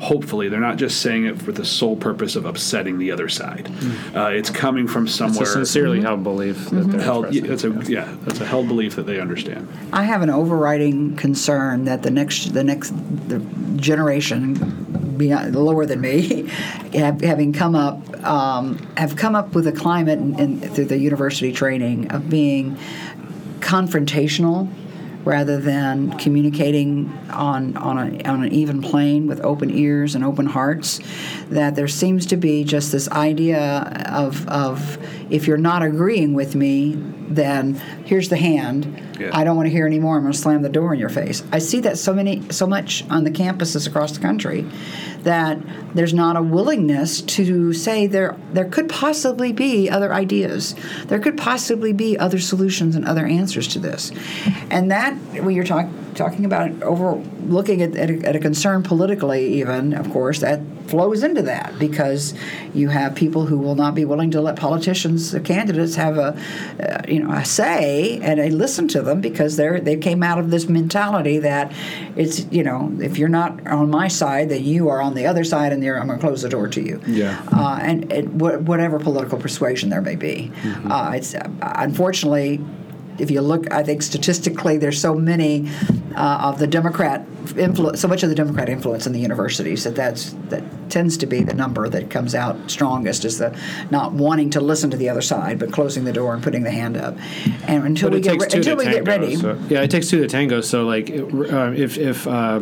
hopefully they're not just saying it for the sole purpose of upsetting the other side. Uh, it's coming from It's somewhere a sincerely held belief that they're held. expressing. It's a yeah, that's a held belief that they understand. I have an overriding concern that the next the next the generation beyond, lower than me, have, having come up um, have come up with a climate in, in, through the university training of being confrontational rather than communicating on on, a, on an even plane with open ears and open hearts. That there seems to be just this idea of of if you're not agreeing with me, then here's the hand. Yeah. I don't want to hear anymore. I'm going to slam the door in your face. I see that so many, so much on the campuses across the country, that there's not a willingness to say there there could possibly be other ideas. There could possibly be other solutions and other answers to this, and that when you're talking talking about over looking at, at, a, at a concern politically, even of course that flows into that because you have people who will not be willing to let politicians, the candidates, have a uh, you know a say, and they listen to them because they're they came out of this mentality that it's you know if you're not on my side, then you are on the other side, and I'm going to close the door to you. Yeah. uh, and it, whatever political persuasion there may be, uh, it's uh, unfortunately. If you look, I think statistically, there's so many uh, of the Democrat influence, so much of the Democrat influence in the universities that that's that tends to be the number that comes out strongest is the not wanting to listen to the other side, but closing the door and putting the hand up. And until But we get re- until we get ready, so- yeah, it takes two to tango. So like, uh, if if uh,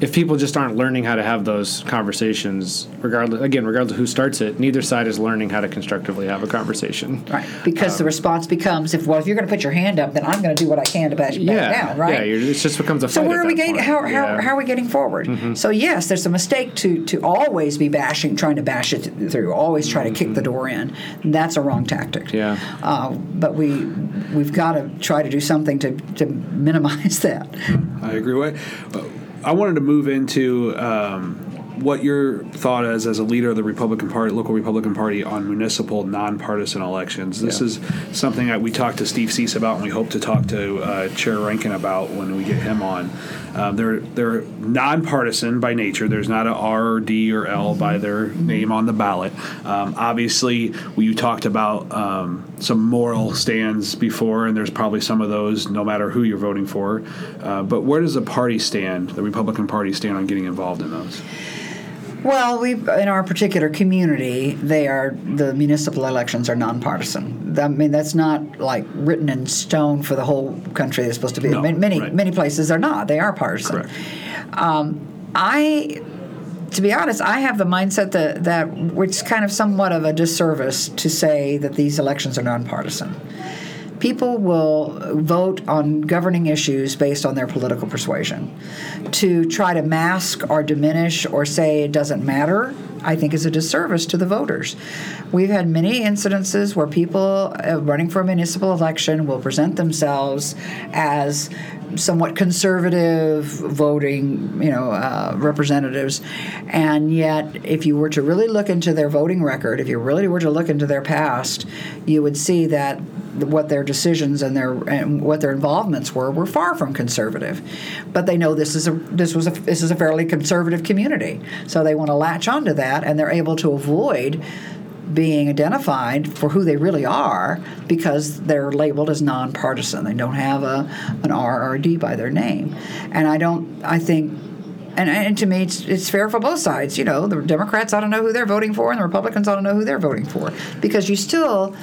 if people just aren't learning how to have those conversations, regardless, again, regardless of who starts it, neither side is learning how to constructively have a conversation. Right, because the um, response becomes, if well, if you're going to put your hand up, then I'm going to do what I can to bash you Yeah, back down, right? yeah, you're, it just becomes a fight So fight where at are we getting? How, how, Yeah. how are we getting forward? Mm-hmm. So yes, there's a mistake to to always be bashing, trying to bash it through, always try to kick the mm-hmm. door in. That's a wrong tactic. Yeah. Uh, but we we've got to try to do something to to minimize that. I agree. With, I wanted to move into um, what your thought is as a leader of the Republican Party, local Republican Party, on municipal nonpartisan elections. This Yeah. is something that we talked to Steve Cease about, and we hope to talk to uh, Chair Rankin about when we get him on. Um, they're they're nonpartisan by nature. There's not a R or D or L by their name on the ballot. Um, obviously, we talked about um, some moral stands before, and there's probably some of those, no matter who you're voting for. Uh, but where does the party stand, the Republican Party stand on getting involved in those? Well, we in our particular community, they are the municipal elections are nonpartisan. I mean, that's not like written in stone for the whole country. It's supposed to be. No, many many, right. many places are not. They are partisan. Correct. Um, I, to be honest, I have the mindset that that which is kind of somewhat of a disservice to say that these elections are nonpartisan. People will vote on governing issues based on their political persuasion. To try to mask or diminish or say it doesn't matter, I think is a disservice to the voters. We've had many incidences where people uh, running for a municipal election will present themselves as somewhat conservative voting, you know, uh, representatives, and yet if you were to really look into their voting record, if you really were to look into their past, you would see that what their decisions and their and what their involvements were were far from conservative. But they know this is a this was a this is a fairly conservative community, so they want to latch onto that, and they're able to avoid being identified for who they really are because they're labeled as nonpartisan. They don't have a an R or a D by their name, and I don't. I think. And, and to me, it's, it's fair for both sides. You know, the Democrats ought to know who they're voting for, and the Republicans ought to know who they're voting for, because you still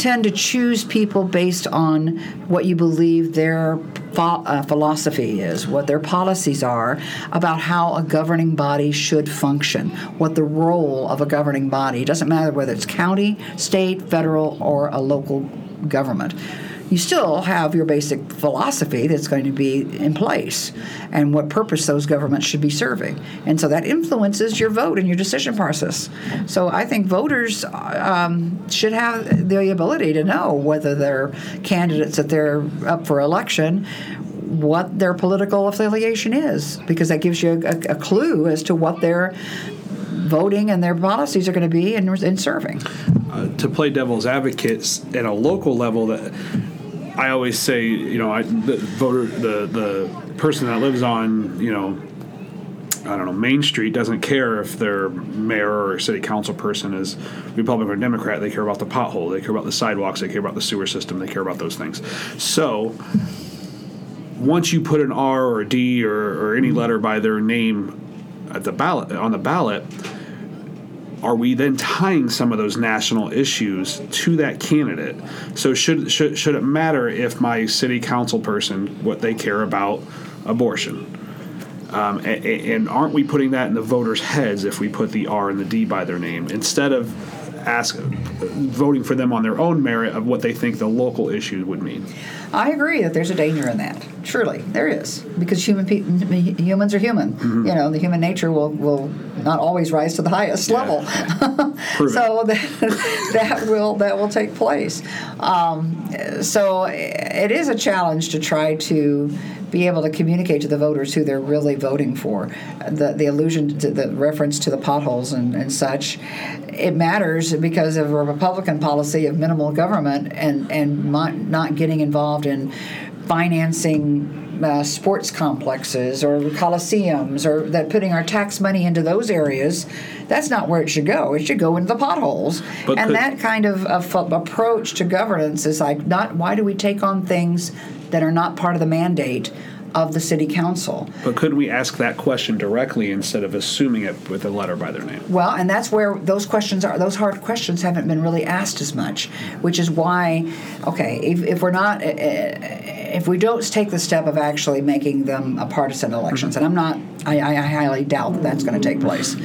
tend to choose people based on what you believe their uh, philosophy is, what their policies are about how a governing body should function, what the role of a governing body. Doesn't matter whether it's county, state, federal, or a local government. You still have your basic philosophy that's going to be in place and what purpose those governments should be serving. And so that influences your vote and your decision process. So I think voters um, should have the ability to know whether their candidates that they're up for election what their political affiliation is because that gives you a, a clue as to what their voting and their policies are going to be in, in serving. to play devil's advocates at a local level that I always say, you know, I, the voter, the the person that lives on, you know, I don't know, Main Street doesn't care if their mayor or city council person is Republican or Democrat. They care about the pothole. They care about the sidewalks. They care about the sewer system. They care about those things. So once you put an R or a D or, or any letter by their name at the ballot on the ballot, are we then tying some of those national issues to that candidate? So should should should it matter if my city council person what they care about abortion? Um, and, and aren't we putting that in the voters' heads if we put the R and the D by their name instead of ask voting for them on their own merit of what they think the local issue would mean? I agree that there's a danger in that. Truly, there is because human pe- humans are human. You know, the human nature will will not always rise to the highest level. So that, that will that will take place. Um, so it is a challenge to try to be able to communicate to the voters who they're really voting for. The the allusion to the reference to the potholes and, and such, it matters because of a Republican policy of minimal government and and not, not getting involved in financing uh, sports complexes or coliseums or that putting our tax money into those areas that's not where it should go it should go into the potholes But and could- that kind of, of approach to governance is like not why do we take on things that are not part of the mandate of the city council But couldn't we ask that question directly instead of assuming it with a letter by their name? Well, and that's where those questions are. Those hard questions haven't been really asked as much, which is why, okay, if, if we're not, uh, if we don't take the step of actually making them a partisan elections, and I'm not I, I highly doubt that that's going to take place.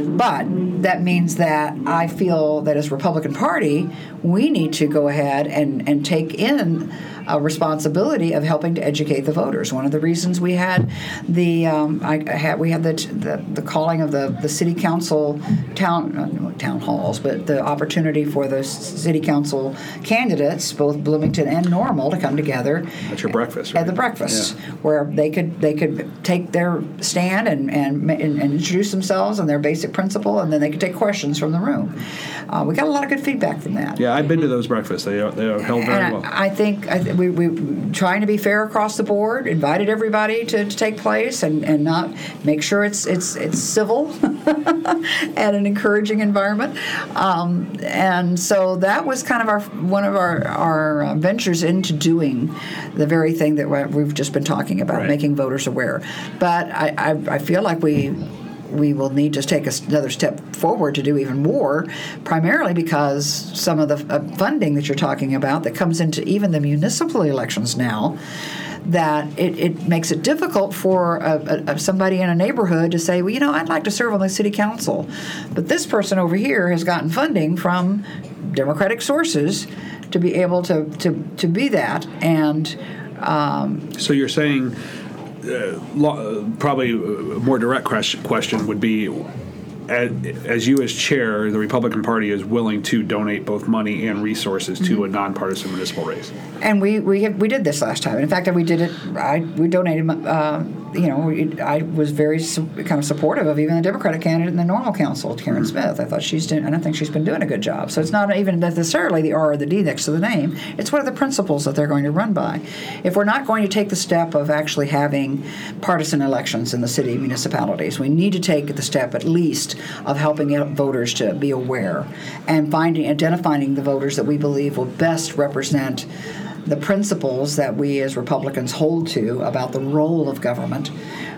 But that means that I feel that as Republican Party, we need to go ahead and, and take in a responsibility of helping to educate the voters. One of the reasons we had the um, I had we had the, the, the calling of the, the city council town uh, town halls, but the opportunity for the city council candidates, both Bloomington and Normal, to come together At your breakfast, at the breakfast, Yeah. where they could they could take their stand and, and and and introduce themselves and their basic principle, and then they could take questions from the room. Uh, we got a lot of good feedback from that. Yeah, I've been to those breakfasts. They are, they are held very And well. I, I think I th- we we trying to be fair across the board. Invited everybody to, to take place and, and not make sure it's it's it's civil and an encouraging environment. Um, and so that was kind of our one of our our uh, ventures into doing the very thing that we- we've just been talking about, Right. making voters aware. But I, I, I feel like we we will need to take another step forward to do even more, primarily because some of the uh, funding that you're talking about that comes into even the municipal elections now, that it, it makes it difficult for a, a somebody in a neighborhood to say, well, you know, I'd like to serve on the city council, but this person over here has gotten funding from Democratic sources to be able to, to, to be that. And um, So you're saying, lo- uh, probably a more direct question would be, as, as you as chair, the Republican Party is willing to donate both money and resources to a nonpartisan municipal race. And we we have, we did this last time. In fact, we did it. I we donated. Uh, you know, I was very su- kind of supportive of even the Democratic candidate in the normal council, Karyn Smith. I thought she's doing, I think she's been doing a good job. So it's not even necessarily the R or the D next to the name. It's what are the principles that they're going to run by. If we're not going to take the step of actually having partisan elections in the city municipalities, we need to take the step at least of helping voters to be aware and finding identifying the voters that we believe will best represent the principles that we as Republicans hold to about the role of government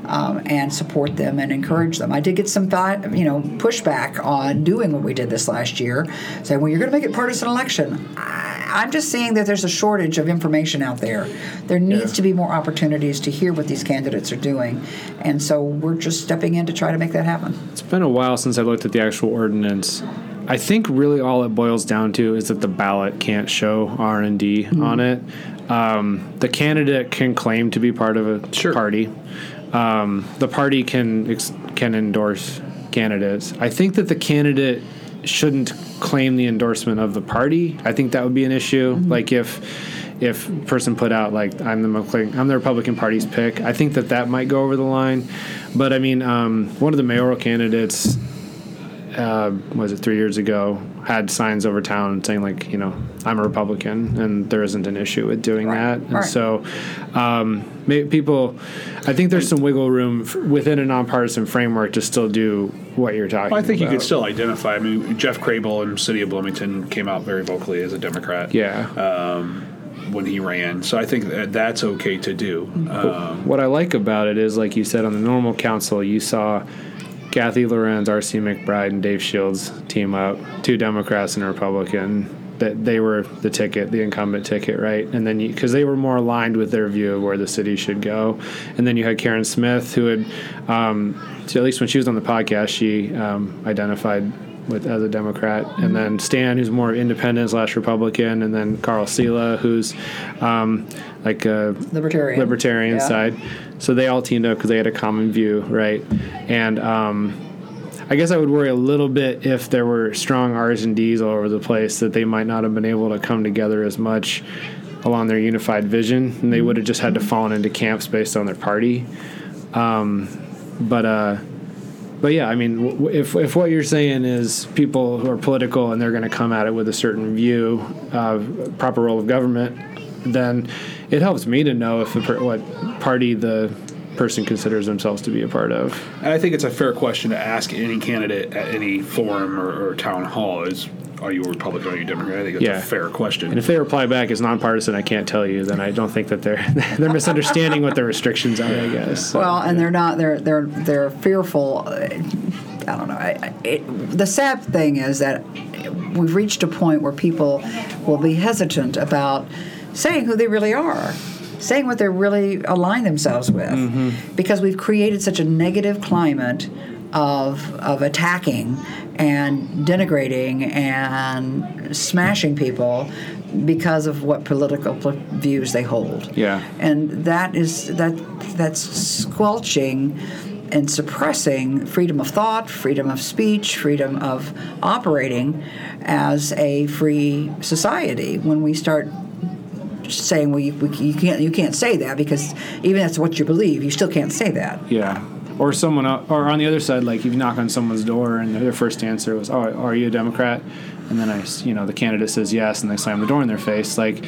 um, and support them and encourage them. I did get some fi- you know pushback on doing what we did this last year, saying, "Well, you're going to make it partisan election." I, I'm just seeing that there's a shortage of information out there. There needs to be more opportunities to hear what these candidates are doing, and so we're just stepping in to try to make that happen. It's been a while since I looked at the actual ordinance. I think really all it boils down to is that the ballot can't show R and D on it. Um, the candidate can claim to be part of a Sure. party. Um, the party can ex- can endorse candidates. I think that the candidate shouldn't claim the endorsement of the party. I think that would be an issue. Like if if person put out like I'm the McLean, I'm the Republican Party's pick. I think that that might go over the line. But I mean, um, one of the mayoral candidates uh, was it three years ago had signs over town saying like you know I'm a Republican and there isn't an issue with doing that and right. so um, may, people I think there's some wiggle room f- within a nonpartisan framework to still do what you're talking Well, I think you about. could still identify. I mean, Jeff Crabill in City of Bloomington came out very vocally as a Democrat. yeah Um, when he ran, so I think that that's okay to do. Um, what I like about it is, like you said, on the normal council, you saw Kathy Lorenz, R.C. McBride, and Dave Shields team up, two Democrats and a Republican. That they were the ticket, the incumbent ticket, right? And then because they were more aligned with their view of where the city should go, and then you had Karyn Smith, who had, um, so at least when she was on the podcast, she um, identified with as a Democrat, and then Stan, who's more independent slash Republican, and then Carl Sela, who's um, like a Libertarian. libertarian Yeah. side. So they all teamed up because they had a common view, right? And um, I guess I would worry a little bit if there were strong R's and D's all over the place that they might not have been able to come together as much along their unified vision, and they would have just had to fall into camps based on their party. Um, but uh, but yeah, I mean, if if what you're saying is people who are political and they're going to come at it with a certain view of proper role of government, then it helps me to know if the per- what party the person considers themselves to be a part of. and I think it's a fair question to ask any candidate at any forum or, or town hall: is Are you a Republican? Are you a Democrat? I think that's Yeah. a fair question. And if they reply back as nonpartisan, I can't tell you. Then I don't think that they're they're misunderstanding what the restrictions are. I guess. So, Well, and yeah. they're not. They're they're they're fearful. uh, I don't know. I, I- it, the sad thing is that we've reached a point where people will be hesitant about saying who they really are. saying what they really align themselves with, mm-hmm. because we've created such a negative climate of of attacking and denigrating and smashing people because of what political views they hold. Yeah. and that is that that's squelching and suppressing freedom of thought, freedom of speech, freedom of operating as a free society. When we start saying, "Well, you, we, you can't you can't say that because even that's what you believe, you still can't say that." Yeah. Or someone, or on the other side, like if you knock on someone's door and their first answer was, "Oh, are you a Democrat?" and then I, you know, the candidate says yes, and they slam the door in their face. Like,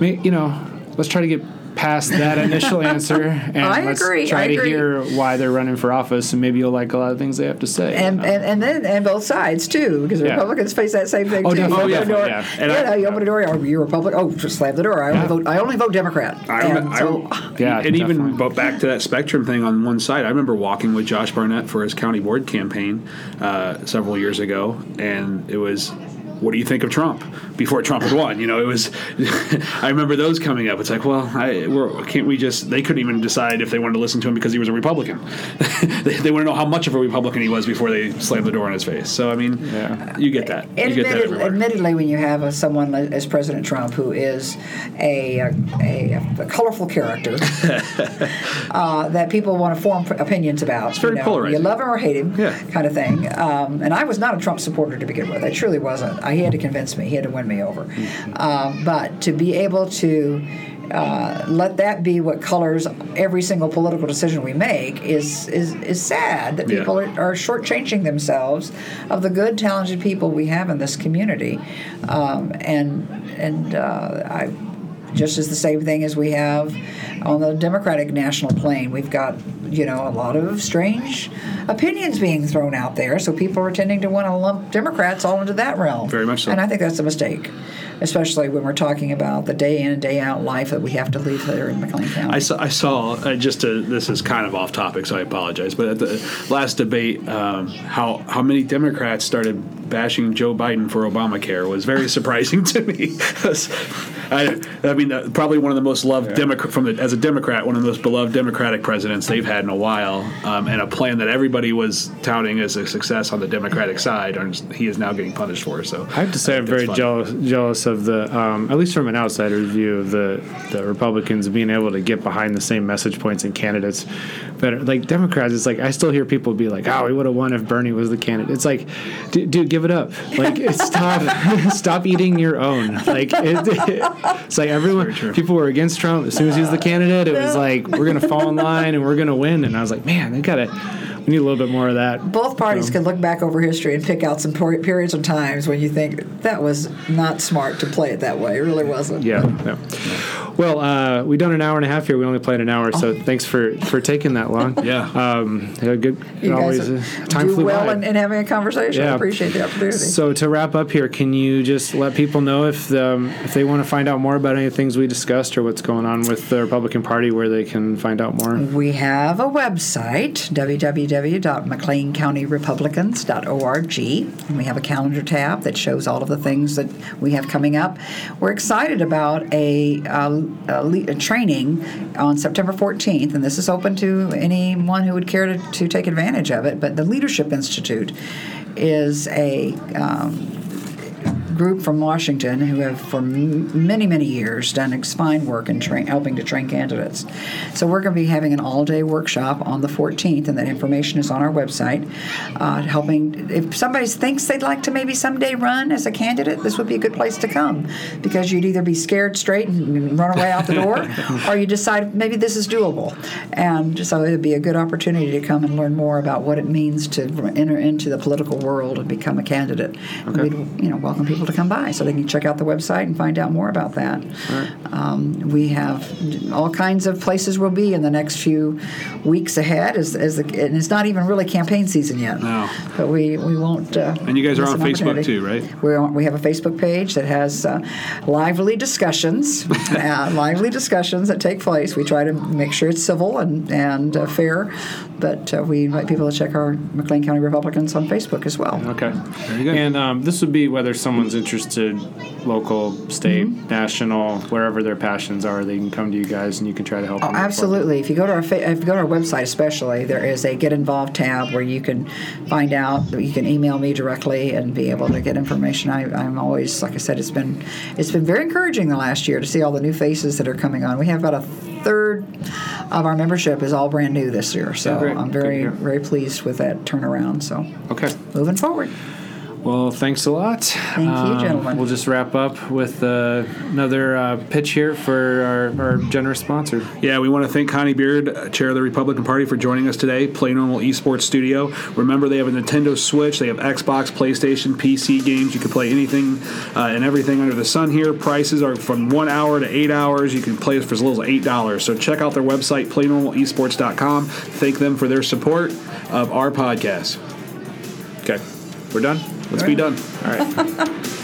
you know, let's try to get past that initial answer, and I let's agree, try I to agree. hear why they're running for office, and maybe you'll like a lot of things they have to say. you And, know? and and then and both sides too, because Yeah. Republicans face that same thing Oh, too. You definitely, open the door, yeah. And yeah, I- you open the door. Oh, you're a Republican. Oh, just slam the door. I only Yeah. vote. I only vote Democrat. I And remember, so, Yeah, and even definitely. but back to that spectrum thing on one side. I remember walking with Josh Barnett for his county board campaign uh, several years ago, and it was. What do you think of Trump? Before Trump had won, you know, it was. I remember those coming up. It's like, well, I, we're, can't we just? They couldn't even decide if they wanted to listen to him because he was a Republican. they, they want to know how much of a Republican he was before they slammed the door in his face. So I mean, Yeah. you get that. You get that admittedly, when you have a, someone as President Trump who is a, a, a colorful character uh, that people want to form opinions about, It's very you, know, polarizing. you love him or hate him, Yeah. kind of thing. Um, and I was not a Trump supporter to begin with. I truly wasn't. I, he had to convince me. He had to win me over. Um, but to be able to uh, let that be what colors every single political decision we make is is, is sad that Yeah. people are, are shortchanging themselves of the good, talented people we have in this community, um, and and uh, I just as the same thing as we have on the Democratic national plane. We've got you know a lot of strange opinions being thrown out there, so people are tending to want to lump Democrats all into that realm. Very much so. and I think that's a mistake. Especially when we're talking about the day in and day out life that we have to live here in McLean County. I saw, I saw uh, just to, this is kind of off topic, so I apologize. But at the last debate, um, how how many Democrats started bashing Joe Biden for Obamacare was very surprising to me. I, I mean, uh, probably one of the most loved Democrat from the, as a Democrat, one of the most beloved Democratic presidents they've had in a while, um, and a plan that everybody was touting as a success on the Democratic side, and he is now getting punished for. So I have to say, I'm very fun. jealous jealous of the, um, at least from an outsider's view, of the the Republicans being able to get behind the same message points and candidates better. Like Democrats, it's like I still hear people be like, "Oh, we would have won if Bernie was the candidate." It's like, dude, dude give it up. Like, it's stop stop eating your own. Like, it, it's like everyone, people were against Trump as soon as he was the candidate. It was like we're gonna fall in line and we're gonna win. And I was like, man, they gotta. We need a little bit more of that. both parties can look back over history and pick out some per- periods of times when you think that was not smart to play it that way. It really wasn't. Yeah. yeah. Well, uh, we've done an hour and a half here. We only played an hour, so thanks for for taking that long. Yeah. Um, yeah, good. You always guys uh, time do flew well by. in, in having a conversation. I Yeah. appreciate the opportunity. So to wrap up here, can you just let people know if um, if they want to find out more about any things we discussed or what's going on with the Republican Party, where they can find out more? we have a website, www.mcleancountyrepublicans.org. We have a calendar tab that shows all of the things that we have coming up. We're excited about a, a, a training on September 14th, and this is open to anyone who would care to, to take advantage of it. But the Leadership Institute is a um, group from Washington who have for m- many, many years done fine work in train, helping to train candidates. So we're going to be having an all-day workshop on the 14th, and that information is on our website. Uh, helping if somebody thinks they'd like to maybe someday run as a candidate, this would be a good place to come because you'd either be scared straight and run away out the door, or you decide maybe this is doable. And so it'd be a good opportunity to come and learn more about what it means to enter into the political world and become a candidate. And we'd you know welcome people to come by so they can check out the website and find out more about that. Um, we have all kinds of places we'll be in the next few weeks ahead, as, as the, and it's not even really campaign season yet. No. But we, we won't. Uh, And you guys are on Facebook too, right? We're on, we have a Facebook page that has uh, lively discussions, uh, lively discussions that take place. We try to make sure it's civil and and uh, fair but uh, we invite people to check our McLean County Republicans on Facebook as well. Okay. Very good. And um, this would be whether someone's interested, local, state, Mm-hmm. national, wherever their passions are, they can come to you guys and you can try to help. Oh, move forward. absolutely. If you go to our fa- if you go to our website, especially there is a Get Involved tab where you can find out. You can email me directly and be able to get information. I, I'm always, like I said, it's been it's been very encouraging the last year to see all the new faces that are coming on. We have about a third of our membership is all brand new this year, so Yeah. I'm very very pleased with that turnaround. So Okay. moving forward. Well, thanks a lot. Thank you, gentlemen. We'll just wrap up with uh, another uh, pitch here for our, our generous sponsor. Yeah, we want to thank Connie Beard, uh, chair of the Republican Party, for joining us today. Play Normal Esports Studio. Remember, they have a Nintendo Switch, they have Xbox, PlayStation, PC games. You can play anything uh, and everything under the sun here. Prices are from one hour to eight hours. You can play for as little as eight dollars. So check out their website, PlayNormalEsports.com. Thank them for their support of our podcast. Okay, we're done. Let's be done. All right.